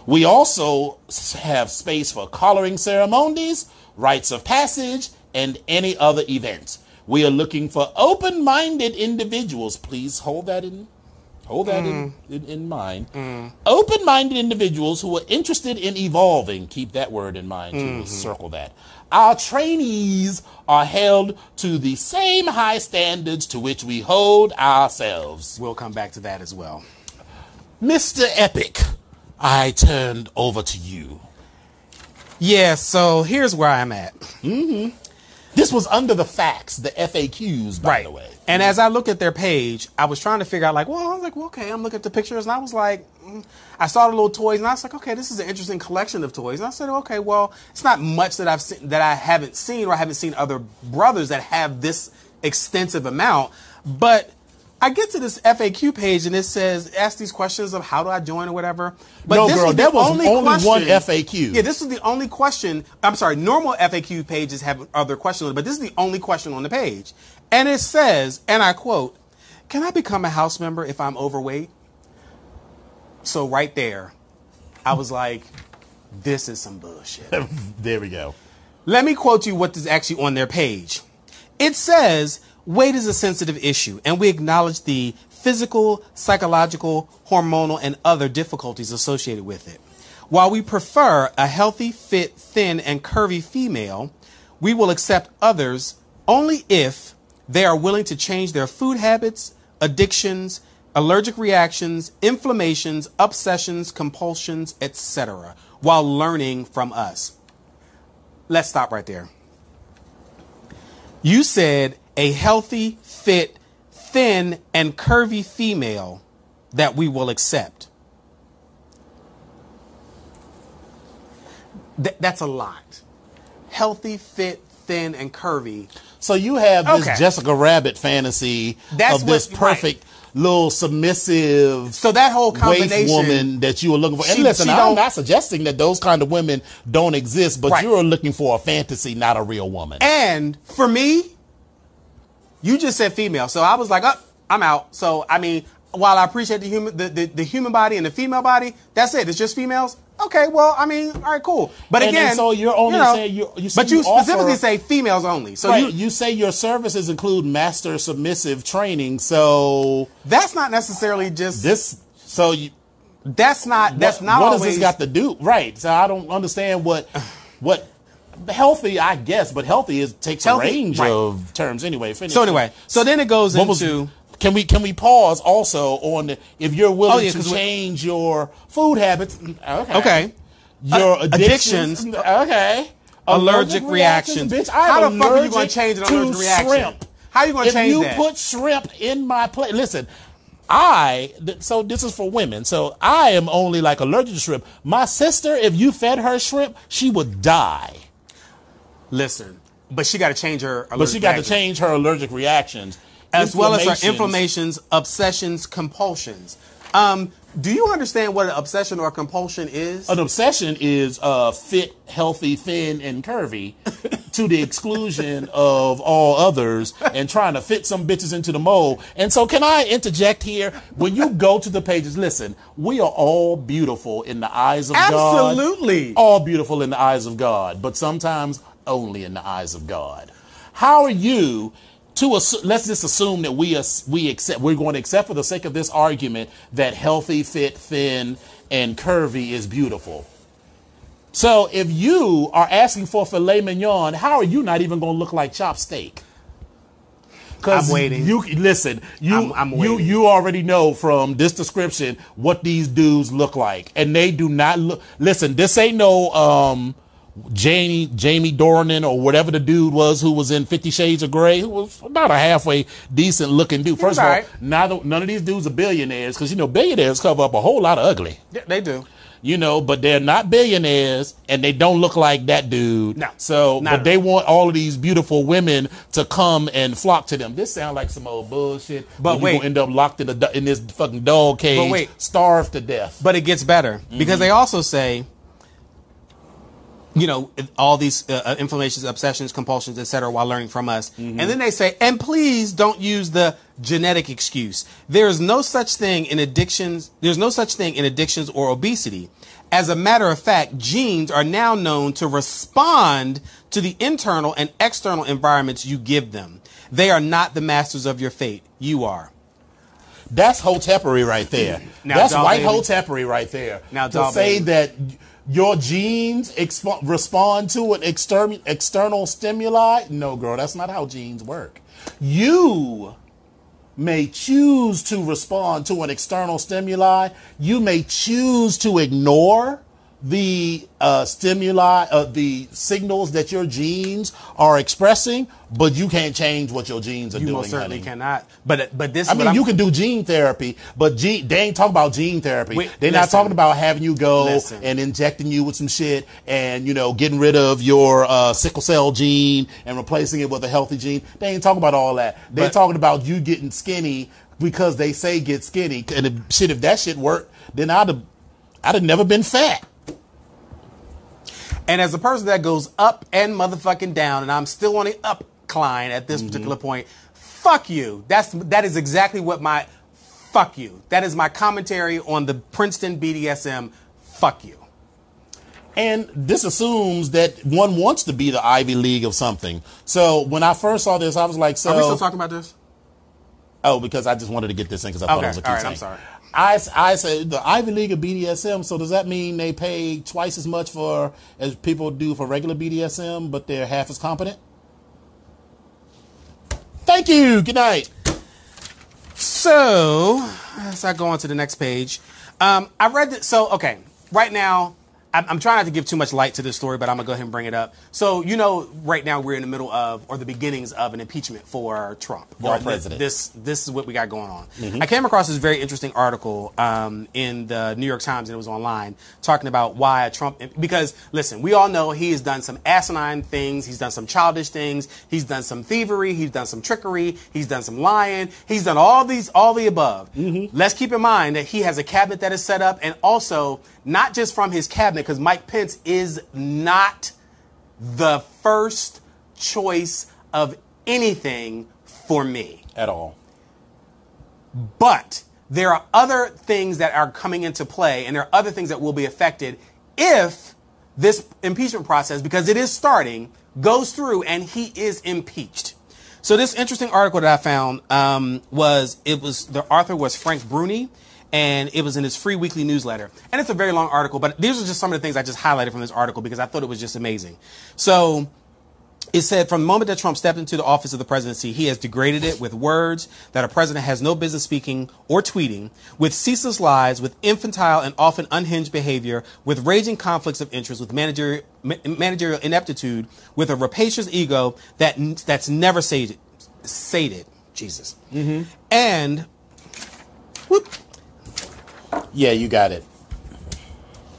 We also have space for collaring ceremonies, rites of passage, and any other events. We are looking for open-minded individuals. Please hold that in hold that in, mm. in, in mind. Open-minded individuals who are interested in evolving. Keep that word in mind. We'll mm-hmm. circle that. Our trainees are held to the same high standards to which we hold ourselves. We'll come back to that as well. Mr. Epic, I turned over to you. Yeah. So here's where I'm at. Mm-hmm. This was under the facts, the FAQs, by the way. And as I looked at their page, I was trying to figure out, like, well, I was like, well, okay, I'm looking at the pictures, and I was like, mm. I saw the little toys, and I was like, okay, this is an interesting collection of toys. And I said, okay, well, it's not much that I've seen that I haven't seen, or I haven't seen other brothers that have this extensive amount. But I get to this FAQ page, and it says, ask these questions of how do I join or whatever. But No, this girl, was the was only only one FAQ. Yeah, this is the only question. I'm sorry, normal FAQ pages have other questions, but this is the only question on the page. And it says, and I quote, Can I become a house member if I'm overweight? So right there, I was like, This is some bullshit. there we go. Let me quote you what is actually on their page. It says, weight is a sensitive issue, and we acknowledge the physical, psychological, hormonal, and other difficulties associated with it. While we prefer a healthy, fit, thin, and curvy female, we will accept others only if they are willing to change their food habits, addictions, allergic reactions, inflammations, obsessions, compulsions, etc., while learning from us. Let's stop right there. You said a healthy, fit, thin, and curvy female that we will accept. Th- that's a lot. Healthy, fit, thin, and curvy. So you have this Okay. Jessica Rabbit fantasy That's of this what- right. perfect little submissive So that whole combination. woman that you were looking for. And She- listen, she I'm not suggesting that those kind of women don't exist, but Right. you're looking for a fantasy, not a real woman. And for me, you just said female, so I was like, "Up, I'm out." So I mean, while I appreciate the human, the, the, the human body and the female body, that's it. It's just females. Okay, well, I mean, all right, cool. But And- again, and so you're only you know, saying you- you but say you, you offer- specifically say females only. So right, you, you say your services include master submissive training, so that's not necessarily just. this, so you, that's not. That's what, not what always. does this got to do? Right. So I don't understand what what healthy, I guess, but healthy is takes Healthy, a range right. of terms anyway. Finish. so anyway, so then it goes What was- into. Can we can we pause also on the, if you're willing Oh, yeah, to 'cause we- change your food habits? Okay. Okay. Your Uh, addictions. addictions. Okay. Allergic reactions. Bitch, How the fuck are you gonna change an allergic reaction? Shrimp. How are you gonna change you that? If you put shrimp in my plate, listen. I th- so this is for women. So I am only like allergic to shrimp. My sister, if you fed her shrimp, she would die. Listen, but she got to change her. But she got to change her allergic reactions as well as our Inflammations. obsessions, compulsions. Um, do you understand what an obsession or a compulsion is? An obsession is uh, fit, healthy, thin, and curvy to the exclusion of all others and trying to fit some bitches into the mold. And so, can I interject here? When you go to the pages, listen, we are all beautiful in the eyes of God. Absolutely. All beautiful in the eyes of God, but sometimes only in the eyes of God. How are you? To assu- let's just assume that we as- we accept we're going to accept for the sake of this argument that healthy, fit, thin, and curvy is beautiful. So if you are asking for filet mignon, how are you not even going to look like chopped steak? I'm waiting. You listen. You I'm- I'm you waiting. you already know from this description what these dudes look like, and they do not look. Listen, this ain't no um Jamie Jamie Dornan or whatever the dude was who was in Fifty Shades of Grey, who was about a halfway decent looking dude. First of all, alright. neither none of these dudes are billionaires because you know billionaires cover up a whole lot of ugly Yeah, they do. you know, but they're not billionaires and they don't look like that dude. No, So, but they want all of these beautiful women to come and flock to them. This sounds like some old bullshit. But wait. end up locked in, a, in this fucking dog cage, But wait. starved to death. But it gets better because mm-hmm. they also say, you know, all these uh, uh, inflammations, obsessions, compulsions, etc., while learning from us. And then they say, and please don't use the genetic excuse. There is no such thing in addictions. There's no such thing in addictions or obesity. As a matter of fact, genes are now known to respond to the internal and external environments you give them. They are not the masters of your fate. You are. That's hotepery right there. Now, That's white hotepery right there. Now, to say that your genes expo- respond to an external external stimuli, no, girl, that's not how genes work. You may choose to respond to an external stimuli. You may choose to ignore the uh, stimuli, uh, the signals that your genes are expressing, but you can't change what your genes are You doing. most certainly honey. cannot. But but this. I mean, I'm- you can do gene therapy, but gene, they ain't talking about gene therapy. Wait, They're not talking about having you go Listen. and injecting you with some shit and, you know, getting rid of your uh, sickle cell gene and replacing it with a healthy gene. They ain't talking about all that. They're But- talking about you getting skinny because they say get skinny. And if, shit, if that shit worked, then I'd have, I'd have never been fat. And as a person that goes up and motherfucking down, and I'm still on the upcline at this mm-hmm. particular point, fuck you. That's that is exactly what my fuck you. That is my commentary on the Princeton BDSM. Fuck you. And this assumes that one wants to be the Ivy League of something. So when I first saw this, I was like, so. Are we still talking about this? Oh, because I just wanted to get this in because I thought it was a key all right, I'm sorry. I, I said the Ivy League of BDSM. So does that mean they pay twice as much for as people do for regular BDSM, but they're half as competent? Thank you. Good night. So, as I go on to the next page, um, I read that. So, okay, right now, I'm, I'm trying not to give too much light to this story, but I'm gonna go ahead and bring it up. So, you know, right now we're in the middle of, or the beginnings of, an impeachment for Trump, Our president. This this is what we got going on. I came across this very interesting article um, in the New York Times, and it was online, talking about why Trump. Because listen, we all know he has done some asinine things. He's done some childish things. He's done some thievery. He's done some trickery. He's done some lying. He's done all these, all the above. Let's keep in mind that he has a cabinet that is set up, and also not just from his cabinet, because Mike Pence is not the first choice of anything for me. At all. But there are other things that are coming into play, and there are other things that will be affected if this impeachment process, because it is starting, goes through and he is impeached. So this interesting article that I found um, was it was the author was Frank Bruni, and it was in his free weekly newsletter. And it's a very long article, but these are just some of the things I just highlighted from this article because I thought it was just amazing. So it said from the moment that Trump stepped into the office of the presidency, he has degraded it with words that a president has no business speaking or tweeting, with ceaseless lies, with infantile and often unhinged behavior, with raging conflicts of interest, with managerial, ma- managerial ineptitude, with a rapacious ego that that's never sated, sated, Jesus, mm-hmm. and whoop, Yeah, you got it.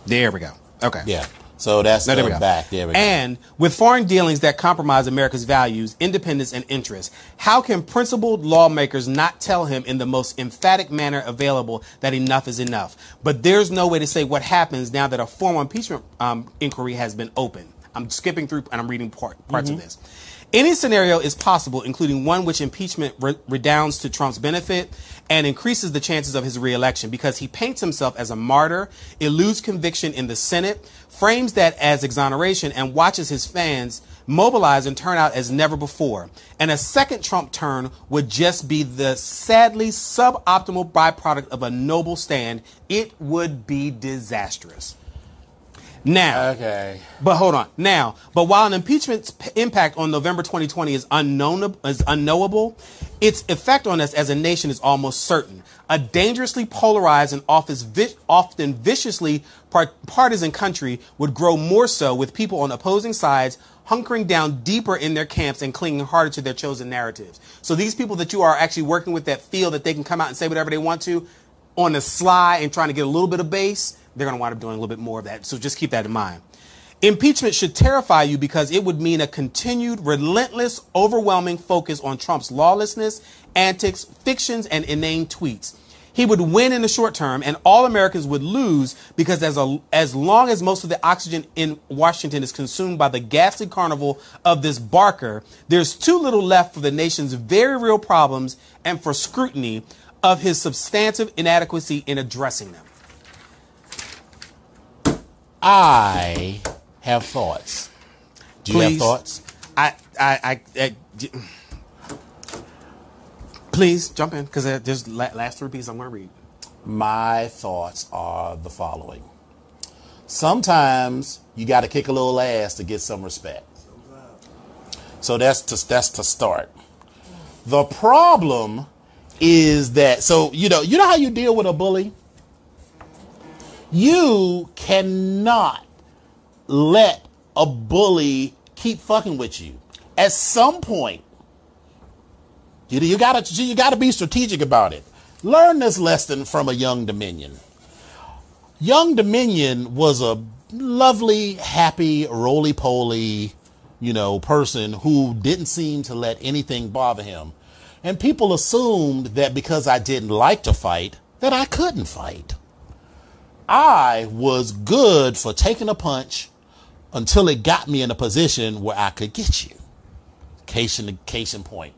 there we go. Okay. Yeah. So that's No, there we go. back. There we go. And with foreign dealings that compromise America's values, independence, and interests, how can principled lawmakers not tell him in the most emphatic manner available that enough is enough? But there's no way to say what happens now that a formal impeachment um, inquiry has been opened. I'm skipping through and I'm reading part, parts of this. Any scenario is possible, including one which impeachment re- redounds to Trump's benefit and increases the chances of his reelection because he paints himself as a martyr, eludes conviction in the Senate, frames that as exoneration, and watches his fans mobilize and turn out as never before. And a second Trump turn would just be the sadly suboptimal byproduct of a noble stand. It would be disastrous. Now, okay. but hold on. Now, but while an impeachment's p- impact on November 2020 is unknown is unknowable, its effect on us as a nation is almost certain. A dangerously polarized and often, vi- often viciously par- partisan country would grow more so with people on opposing sides hunkering down deeper in their camps and clinging harder to their chosen narratives. So these people that you are actually working with that feel that they can come out and say whatever they want to on the sly and trying to get a little bit of base, they're going to wind up doing a little bit more of that. So just keep that in mind. Impeachment should terrify you because it would mean a continued, relentless, overwhelming focus on Trump's lawlessness, antics, fictions, and inane tweets. He would win in the short term, and all Americans would lose because as, a, as long as most of the oxygen in Washington is consumed by the ghastly carnival of this barker, there's too little left for the nation's very real problems and for scrutiny of his substantive inadequacy in addressing them. I have thoughts. Do you have thoughts? I, I, I, I- please jump in because there's last three pieces I'm going to read. My thoughts are the following. Sometimes you got to kick a little ass to get some respect. So that's to, that's to start. The problem is that so you know you know how you deal with a bully. You cannot let a bully keep fucking with you. At some point, you, you gotta you gotta be strategic about it. Learn this lesson from a young Dominion. Young Dominion was a lovely, happy, roly poly, you know, person who didn't seem to let anything bother him. And people assumed that because I didn't like to fight, that I couldn't fight. I was good for taking a punch until it got me in a position where I could get you. Case in, case in point.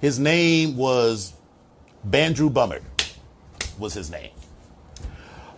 His name was Bandrew Bummer, was his name.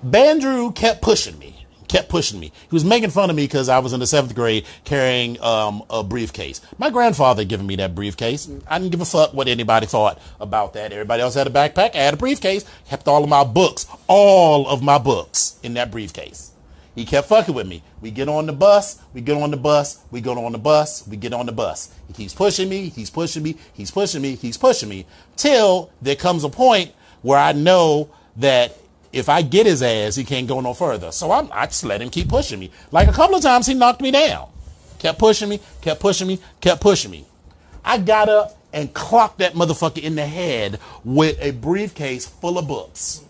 Bandrew kept pushing me, kept pushing me. He was making fun of me because I was in the seventh grade carrying um, a briefcase. My grandfather given me that briefcase. I didn't give a fuck what anybody thought about that. Everybody else had a backpack. I had a briefcase. Kept all of my books, all of my books in that briefcase. He kept fucking with me. We get on the bus, we get on the bus, we get on the bus, we get on the bus. He keeps pushing me, he's pushing me, he's pushing me, he's pushing me, till there comes a point where I know that if I get his ass, he can't go no further. So I'm, I just let him keep pushing me. Like a couple of times he knocked me down. Kept pushing me, kept pushing me, kept pushing me. I got up and clocked that motherfucker in the head with a briefcase full of books.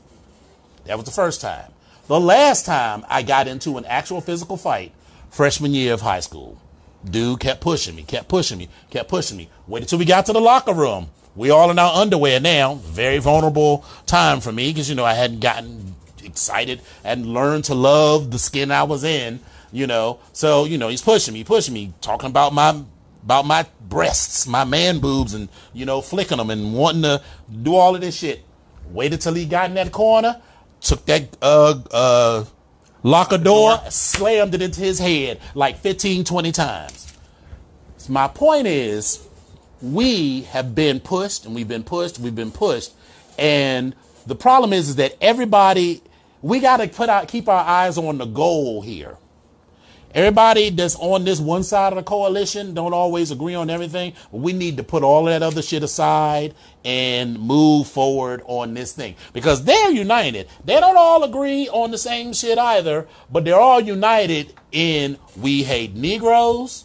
That was the first time. The last time I got into an actual physical fight, freshman year of high school, dude kept pushing me, kept pushing me, kept pushing me. Waited till we got to the locker room. We all in our underwear now. Very vulnerable time for me because, you know, I hadn't gotten excited and learned to love the skin I was in, you know. So, you know, he's pushing me, pushing me, talking about my about my breasts, my man boobs, and you know, flicking them and wanting to do all of this shit. Waited till he got in that corner took that uh, uh, locker door, slammed it into his head like 15, 20 times. So my point is, we have been pushed and we've been pushed, we've been pushed. And the problem is, is that everybody, we got to put out, keep our eyes on the goal here. Everybody that's on this one side of the coalition don't always agree on everything. We need to put all that other shit aside and move forward on this thing because they're united. They don't all agree on the same shit either, but they're all united in we hate Negroes,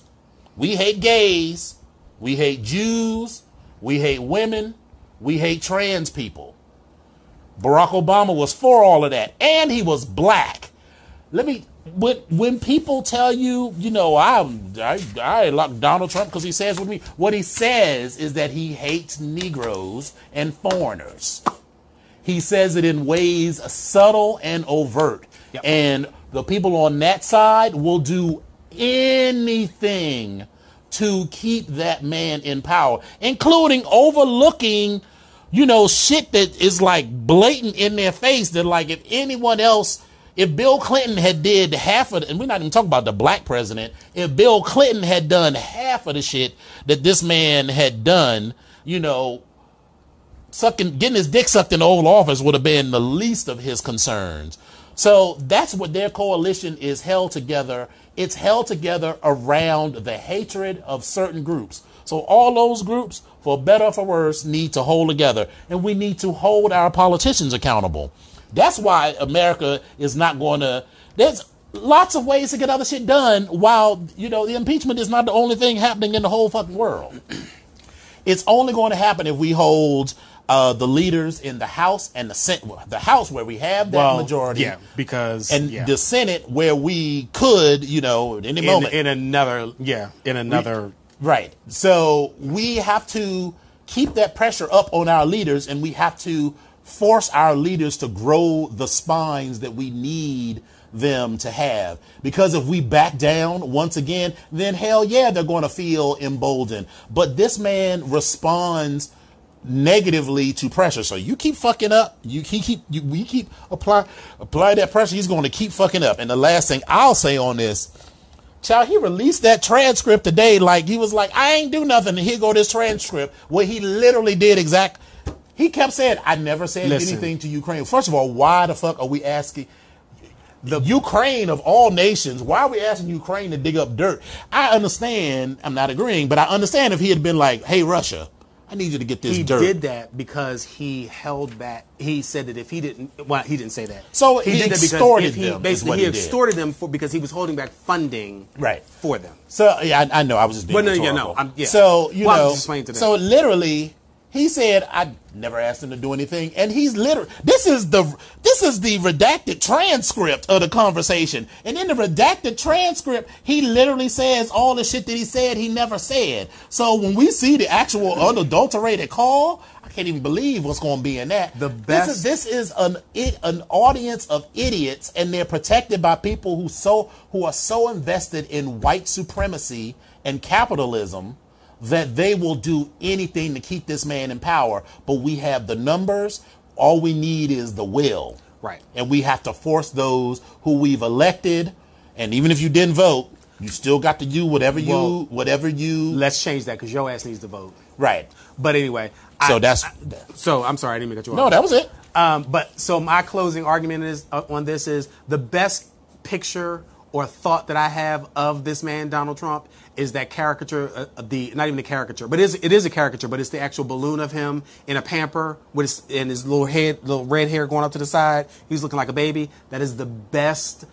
we hate gays, we hate Jews, we hate women, we hate trans people. Barack Obama was for all of that, and he was black. Let me when when people tell you, you know, I I, I like Donald Trump because he says with me, what he says is that he hates Negroes and foreigners. He says it in ways subtle and overt, yep. and the people on that side will do anything to keep that man in power, including overlooking, you know, shit that is like blatant in their face. That like if anyone else if Bill Clinton had did half of, the, and we're not even talking about the black president, if Bill Clinton had done half of the shit that this man had done, you know, sucking, getting his dick sucked in the Oval Office would have been the least of his concerns. So that's what their coalition is held together. It's held together around the hatred of certain groups. So all those groups, for better or for worse, need to hold together. And we need to hold our politicians accountable. That's why America is not going to. There's lots of ways to get other shit done while, you know, the impeachment is not the only thing happening in the whole fucking world. It's only going to happen if we hold uh, the leaders in the House and the Senate, the House where we have that well, majority, yeah, because and yeah. the Senate where we could, you know, at any in, moment in another, yeah, in another, we, right. So we have to keep that pressure up on our leaders, and we have to force our leaders to grow the spines that we need them to have. Because if we back down once again, then hell yeah, they're going to feel emboldened. But this man responds negatively to pressure. So you keep fucking up. You keep, keep you, we keep apply apply that pressure. He's going to keep fucking up. And the last thing I'll say on this, child, he released that transcript today. Like he was like, I ain't do nothing. And here go this transcript where he literally did exact he kept saying, I never said Listen. anything to Ukraine. First of all, why the fuck are we asking the Ukraine of all nations? Why are we asking Ukraine to dig up dirt? I understand, I'm not agreeing, but I understand if he had been like, hey, Russia, I need you to get this he dirt. He did that because he held back. He said that if he didn't, well, he didn't say that. So he, he did extorted that them. Basically, he, he extorted them for because he was holding back funding, right, for them. So yeah, I, I know. I was just being. Well, no, yeah, no, I'm, yeah. So you well, know, so literally, he said, I never asked him to do anything. And he's literally, this is the, this is the redacted transcript of the conversation. And in the redacted transcript, he literally says all the shit that he said he never said. So when we see the actual unadulterated call, I can't even believe what's going to be in that. The best. This is, this is an, it, an audience of idiots and they're protected by people who so, who are so invested in white supremacy and capitalism that they will do anything to keep this man in power. But we have the numbers. All we need is the will. Right. And we have to force those who we've elected, and even if you didn't vote, you still got to do whatever you Well- whatever you Let's change that because your ass needs to vote. right. But anyway, So I- that's so. I'm sorry, I didn't mean to cut you no, that was it. Um, but so my closing argument is uh, on this is the best picture or thought that I have of this man Donald Trump is that caricature uh, the not even a caricature but it is it is a caricature but it's the actual balloon of him in a pamper with his and his little head little red hair going up to the side he's looking like a baby that is the best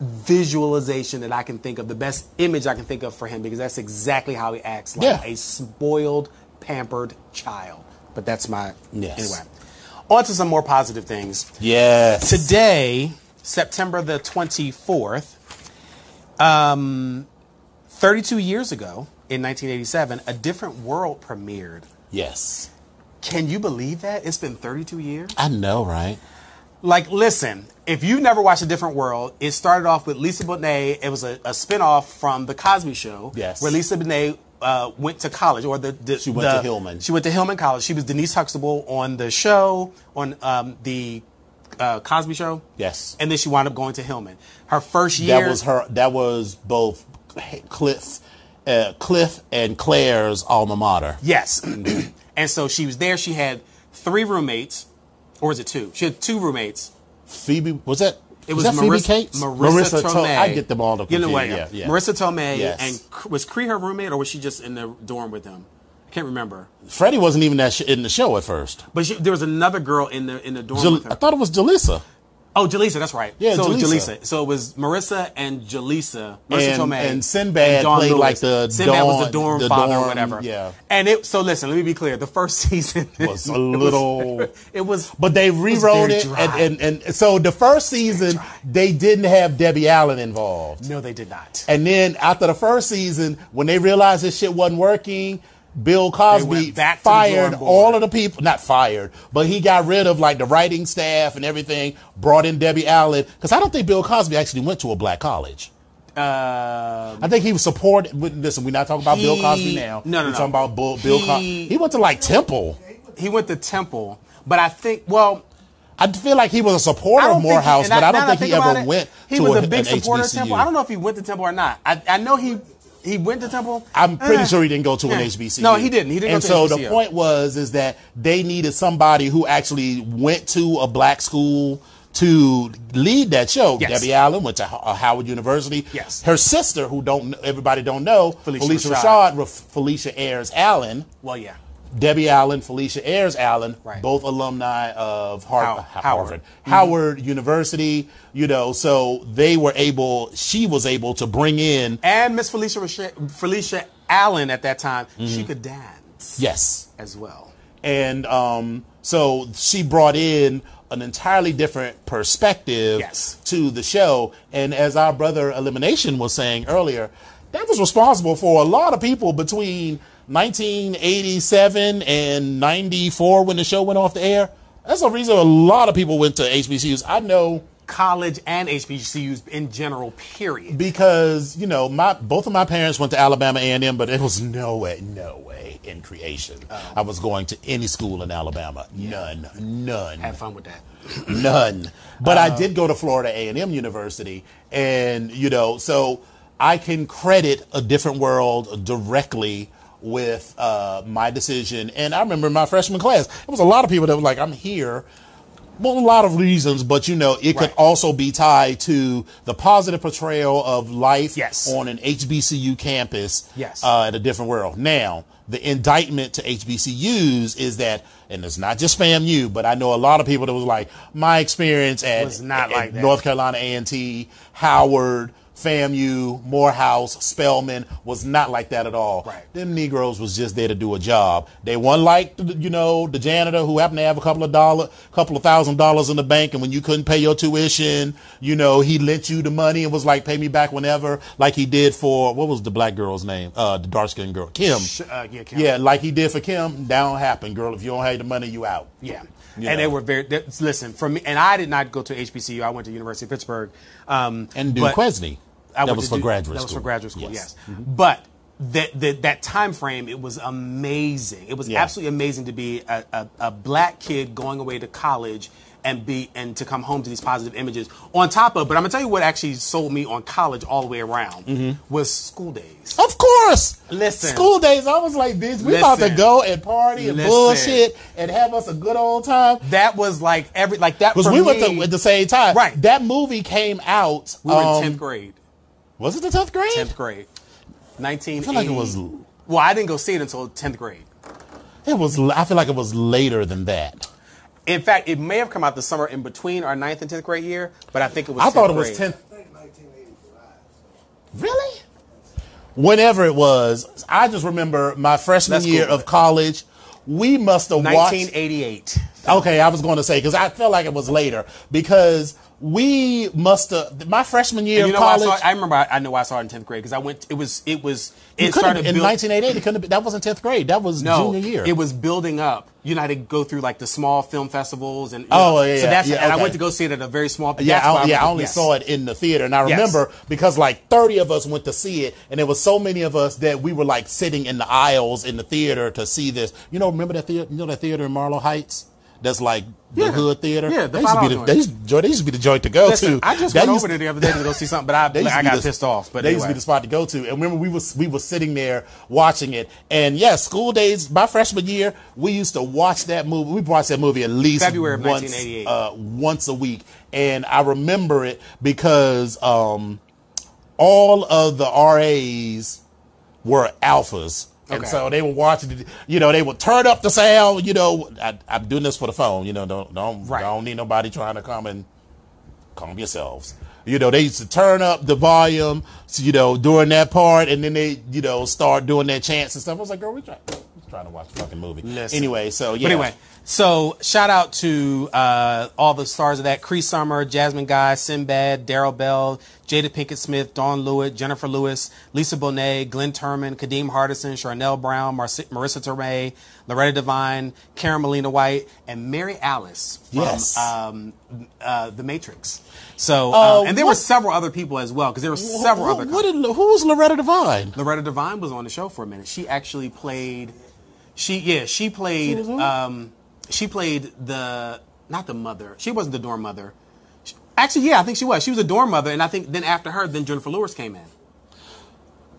visualization that I can think of the best image I can think of for him because that's exactly how he acts like Yeah. a spoiled pampered child but that's my Yes. anyway on to some more positive things Yes. today, September the 24th, um, 32 years ago, in 1987, A Different World premiered. Yes. Can you believe that? It's been 32 years? I know, right? Like, listen, if you've never watched A Different World, it started off with Lisa Bonet. It was a, a spinoff from The Cosby Show. Yes. Where Lisa Bonet uh, went to college, or the, the She went the- to Hillman. She went to Hillman College. She was Denise Huxtable on the show, on um, the uh, Cosby Show. Yes. And then she wound up going to Hillman. Her first year. That was her. That was both Cliff, uh, Cliff and Claire's alma mater. Yes. and so she was there. She had three roommates, or is it two? She had two roommates. Phoebe was that? It was that Phoebe Marissa, Cates? Marissa, To- Tomei. I get them all the You know what? confused. Yeah, yeah. Marisa Tomei Yes. and was Cree her roommate, or was she just in the dorm with them? I can't remember. Freddie wasn't even that sh- in the show at first. But she, there was another girl in the in the dorm Jal- with her. I thought it was Jalissa. Oh, Jaleesa, that's right. Yeah, so Jaleesa. Jaleesa. So it was Marissa and Jaleesa, Marissa And- Tomei, and Sinbad Dawn played Lewis. like the Sinbad was the dorm- dorm the father or whatever. yeah. And it. So listen, let me be clear. The first season Was a it little- It was. But they rewrote it, dry. and, and, and so the first season they didn't have Debbie Allen involved. no, they did not. And then after the first season, when they realized this shit wasn't working, Bill Cosby fired all of the people, not fired, but he got rid of like the writing staff and everything, brought in Debbie Allen. Because I don't think Bill Cosby actually went to a black college. Uh, I think he was supported. Listen, we're not talking about Bill Cosby now. no, no, We're no. talking about Bill, Bill Cosby. He went to like Temple. he went to Temple, but I think well. I feel like he was a supporter of don't he- Morehouse, but I don't that think he ever it, went He to was a, a big supporter of Temple. I don't know if he went to Temple or not. I, I know he he went to Temple. I'm pretty Eh. sure he didn't go to an Yeah. HBCU. No, he didn't. He didn't And go to so HBCU. the point was is that they needed somebody who actually went to a black school to lead that show. Yes. Debbie Allen went to uh, Howard University. Yes. Her sister, who don't everybody don't know, Phylicia Phylicia, Rashad. Rashad, Phylicia Ayers Allen. Well, yeah. Debbie Allen, Phylicia Ayers Allen, Right. both alumni of Har- How-. Harvard, Howard University. You know, so they were able. She was able to bring in And Miss Phylicia Phylicia Allen at that time, Mm-hmm. she could dance yes, as well. and um, so she brought in an entirely different perspective Yes. to the show. And as our brother Elimination was saying earlier, that was responsible for a lot of people between 1987 and 94 when the show went off the air. That's the reason a lot of people went to HBCUs. I know College and HBCUs in general, period. because you know my both of my parents went to Alabama A&M, but it was no way, no way in creation. Oh. I was going to any school in Alabama. None, none. Have fun with that. None. But Uh, I did go to Florida A&M University, and you know, so I can credit a different world directly with uh, my decision. And I remember my freshman class, there was a lot of people that were like, "I'm here." Well, a lot of reasons, but you know, it could also be tied to the positive portrayal of life Yes. on an HBCU campus Yes. uh, in a different world. Now, the indictment to HBCUs is that, and it's not just FAMU, but I know a lot of people that was like, my experience at, Was not at like that. North Carolina A&T, Howard, FAMU, Morehouse, Spelman was not like that at all. Right. Them Negroes was just there to do a job. They weren't like, you know, the janitor who happened to have a couple of dollar, couple of thousand dollars in the bank, and when you couldn't pay your tuition, you know, he lent you the money and was like, pay me back whenever, like he did for what was the black girl's name? Uh, the dark skinned girl, Kim. Sh- uh, yeah, Kim. Yeah, like he did for Kim. That don't happen, girl. If you don't have the money, you out. Yeah. Yeah. And they were very, they, listen, for me, and I did not go to HBCU. I went to University of Pittsburgh. Um, And but- Duquesne. I that was for do- graduate that school. was for graduate school, Yes. yes. But that, that that time frame, it was amazing. It was Yeah. absolutely amazing to be a, a, a black kid going away to college and be and to come home to these positive images. On top of, but I'm gonna tell you what actually sold me on college all the way around was School Daze. Of course. Listen. School Daze, I was like, bitch, we about to go and party and Listen. bullshit and have us a good old time. That was like every like that Because we me, went to, at the same time. Right. That movie came out. we were um, in tenth grade. Was it the 10th grade? Tenth grade. Nineteen. I feel like it was. Well, I didn't go see it until tenth grade. It was. I feel like it was later than that. In fact, it may have come out the summer in between our ninth and tenth grade year, but I think it was. I thought it 10th was 10th. Think 1985. Really? Whenever it was, I just remember my freshman year of college. We must have watched. 1988. Okay, I was going to say because I felt like it was later because we must have my freshman year you of know, why I, college. saw, I remember. I, I know I saw it in tenth grade because I went. It was. It was. it started been in build- 1988. It couldn't have that wasn't 10th grade. That was No, junior year. it was building up. You know how to go through like the small film festivals and Oh, know, yeah, so that's yeah, and I went to go see it at a very small. Yeah, that's I, why yeah, I only yes. saw it in the theater, and I Yes. remember because like thirty of us went to see it, and there was so many of us that we were like sitting in the aisles in the theater to see this. You know, remember that theater? You know that theater in Marlow Heights? That's like the Yeah. hood theater. Yeah, the they used, to be the, they, used, they used to be the joint to go Listen, to. I just That went used- over there the other day to go see something, but I, they used I got the- pissed off. But they used to be the spot to go to. And remember, we was we was sitting there watching it. And yes, School Daze. My freshman year, we used to watch that movie. We watched that movie at least February of once, 1988. uh, once a week. And I remember it because um, all of the RAs were alphas. And so they were watching you know, they would turn up the sound, you know, I, I'm doing this for the phone, you know, don't, don't, Right. don't need nobody trying to come and calm yourselves. You know, they used to turn up the volume, you know, during that part, and then they, you know, start doing their chants and stuff. I was like, girl, we try, trying to watch a fucking movie. Listen. Anyway, so yeah. But anyway, so shout out to uh, all the stars of that: Cree Summer, Jasmine Guy, Sinbad, Darryl Bell, Jada Pinkett Smith, Dawn Lewis, Jennifer Lewis, Lisa Bonet, Glynn Turman, Kadeem Hardison, Charnele Brown, Marci- Marisa Tomei, Loretta Devine, Karen Malina White, and Mary Alice from Yes. um, uh, The Matrix. So, Uh, um, and there what- were several other people as well because there were several who, other. what did, who was Loretta Devine? Loretta Devine was on the show for a minute. She actually played. She yeah she played. was on? um, she played the not the mother. She wasn't the dorm mother. She- Actually, yeah, I think she was. She was a dorm mother, and I think then after her, then Jennifer Lewis came in.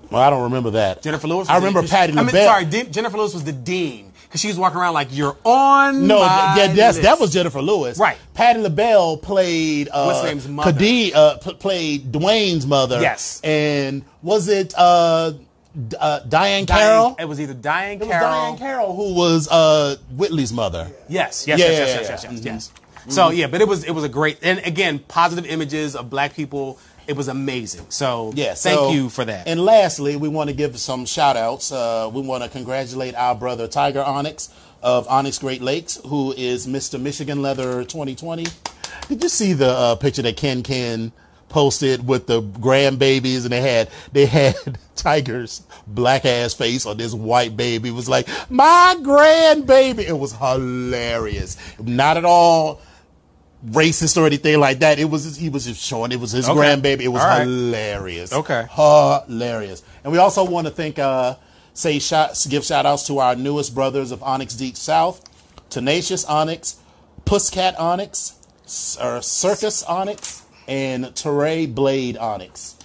Well, I don't remember that. Jennifer Lewis. Was I remember the, Patti I mean, sorry, De- Jennifer Lewis was the dean because she was walking around like you're on. No, my th- yeah, that's, that was Jennifer Lewis. Right. Patti LaBelle played uh, What's her name's mother? Kadeem, uh, p- played Dwayne's mother. Yes. And was it uh, D- uh, Diahann Carroll? It was either Diahann It was Carroll. Diahann Carroll who was uh, Whitley's mother. Yes, yes, yes, yes, yes, yes, yes, yes. So yeah, but it was it was a great and again positive images of black people. It was amazing. So Yeah, thank so- you for that. And lastly, we want to give some shout outs. Uh, we want to congratulate our brother Tiger Onyx of Onyx Great Lakes, who is Mr. Michigan Leather 2020. Did you see the uh, picture that Ken Ken posted with the grandbabies and they had they had Tiger's black ass face on this white baby. It was like, my grandbaby. It was hilarious. Not at all racist or anything like that. It was he was just showing it was his Okay. grandbaby. It was right. hilarious. Okay. Hilarious. And we also want to thank uh say shots give shout outs to our newest brothers of Onyx Deep South, Tenacious Onyx, Pusscat Onyx, or Circus Onyx, and Teray Blade Onyx.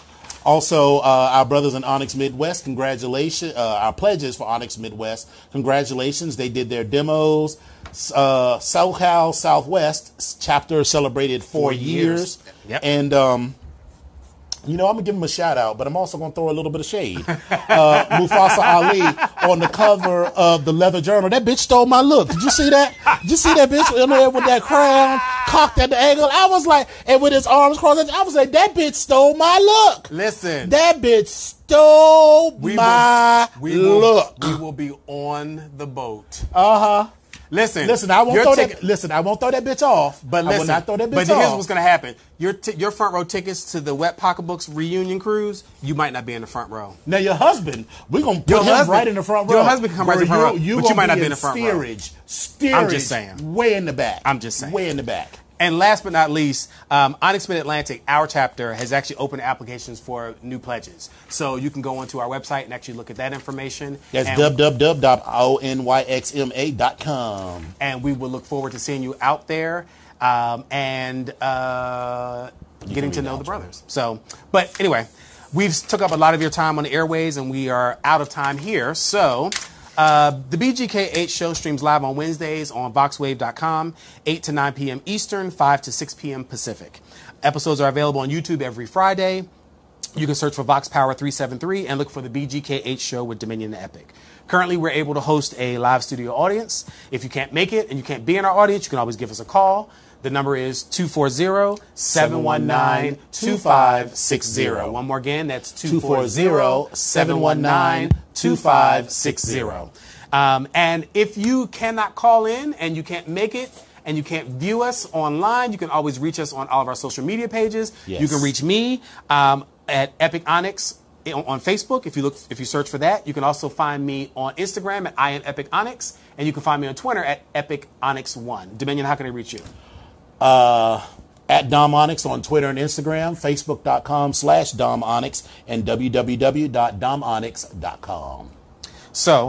Also, uh, our brothers in Onyx Midwest, congratulations. Uh, our pledges for Onyx Midwest, congratulations. They did their demos. Uh, SoCal Southwest chapter celebrated four, Four years. years. Yep. And, um, you know, I'm gonna give him a shout out, but I'm also gonna throw a little bit of shade. Uh, Mufasa Ali on the cover of the Leather Journal. That bitch stole my look. Did you see that? Did you see that bitch in there with that crown cocked at the angle? I was like, and with his arms crossed, I was like, that bitch stole my look. Listen, That bitch stole we my will, we will, look. We will be on the boat. Uh huh. Listen, Listen, I won't throw ticket- that. Listen, I won't throw that bitch off. But I listen, will not throw that bitch but off. here's what's going to happen: your ti- your front row tickets to the Wet Pocketbooks reunion cruise, you might not be in the front row. Now your husband, we're gonna put Your him husband- right in the front row. your husband can come right in the front row, but you gonna might not be in the front row. steerage, Steerage. I'm just saying. Way in the back. I'm just saying. Way in the back. And last but not least, um, Onyx Mid Atlantic, our chapter, has actually opened applications for new pledges. So you can go onto our website and actually look at that information. That's www.onyxma.com. and we will look forward to seeing you out there. um, and uh, getting to know the brothers. So, but anyway, we've took up a lot of your time on the airways, and we are out of time here. So. Uh, the BGKH show streams live on Wednesdays on VoxWav.com, 8 to 9 p.m. Eastern, 5 to 6 p.m. Pacific. Episodes are available on YouTube every Friday. You can search for Vox Power 373 and look for the BGKH show with Dominion Epic. Currently, we're able to host a live studio audience. If you can't make it and you can't be in our audience, you can always give us a call. The number is 240 719 2560. One more again, that's 240 719 2560. Um, and if you cannot call in and you can't make it, and you can't view us online, you can always reach us on all of our social media pages. Yes. You can reach me um, at Epic Onyx on, on Facebook. If you look, if you search for that, you can also find me on Instagram at I am Epic Onyx, and you can find me on Twitter at Epic Onyx One. Dominion, how can I reach you? At Dom Onyx on Twitter and Instagram, Facebook.com slash Dom Onyx, and www.domonyx.com. So,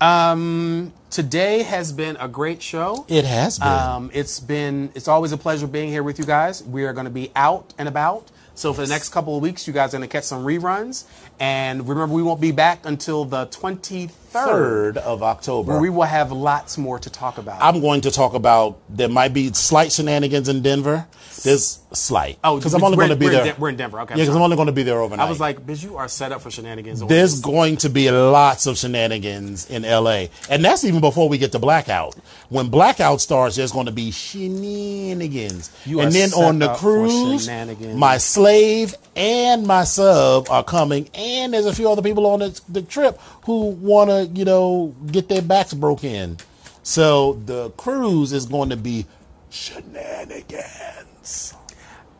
um, today has been a great show. It has been. Um, it's been it's always a pleasure being here with you guys. We are going to be out and about. So for the next couple of weeks, you guys are going to catch some reruns. And remember, we won't be back until the 23rd, 3rd of October. where we will have lots more to talk about. I'm going to talk about there might be slight shenanigans in Denver. There's slight. Oh, because I'm only going to be we're in there. We're in Denver, okay, Yeah, because. I'm only going to be there overnight. I was like, bitch, you are set up for shenanigans. there's going to be lots of shenanigans in LA, and that's even before we get to blackout. When blackout starts, there's going to be shenanigans, You and then on the cruise, my slave and my sub are coming, and there's a few other people on the, the trip who want to, you know, get their backs broken. So the cruise is going to be shenanigans.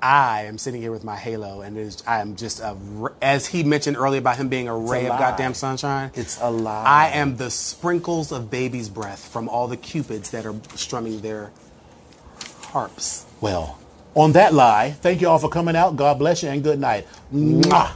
I am sitting here with my halo, and it is, I am just a, r- as he mentioned earlier about him being a ray of goddamn sunshine. It's a lie. I am the sprinkles of baby's breath from all the cupids that are strumming their harps. Well, on that lie, thank you all for coming out. God bless you and good night. Mwah.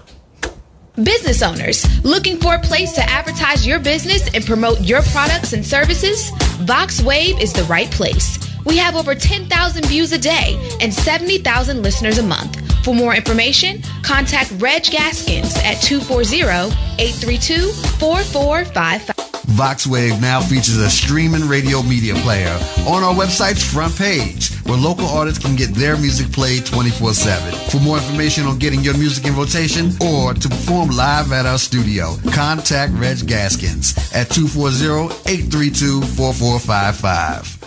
Business owners looking for a place to advertise your business and promote your products and services? VoxWav is the right place. We have over 10,000 views a day and 70,000 listeners a month. For more information, contact Reg Gaskins at 240-832-4455. VoxWav now features a streaming radio media player on our website's front page, where local artists can get their music played 24-7. For more information on getting your music in rotation or to perform live at our studio, contact Reg Gaskins at 240-832-4455.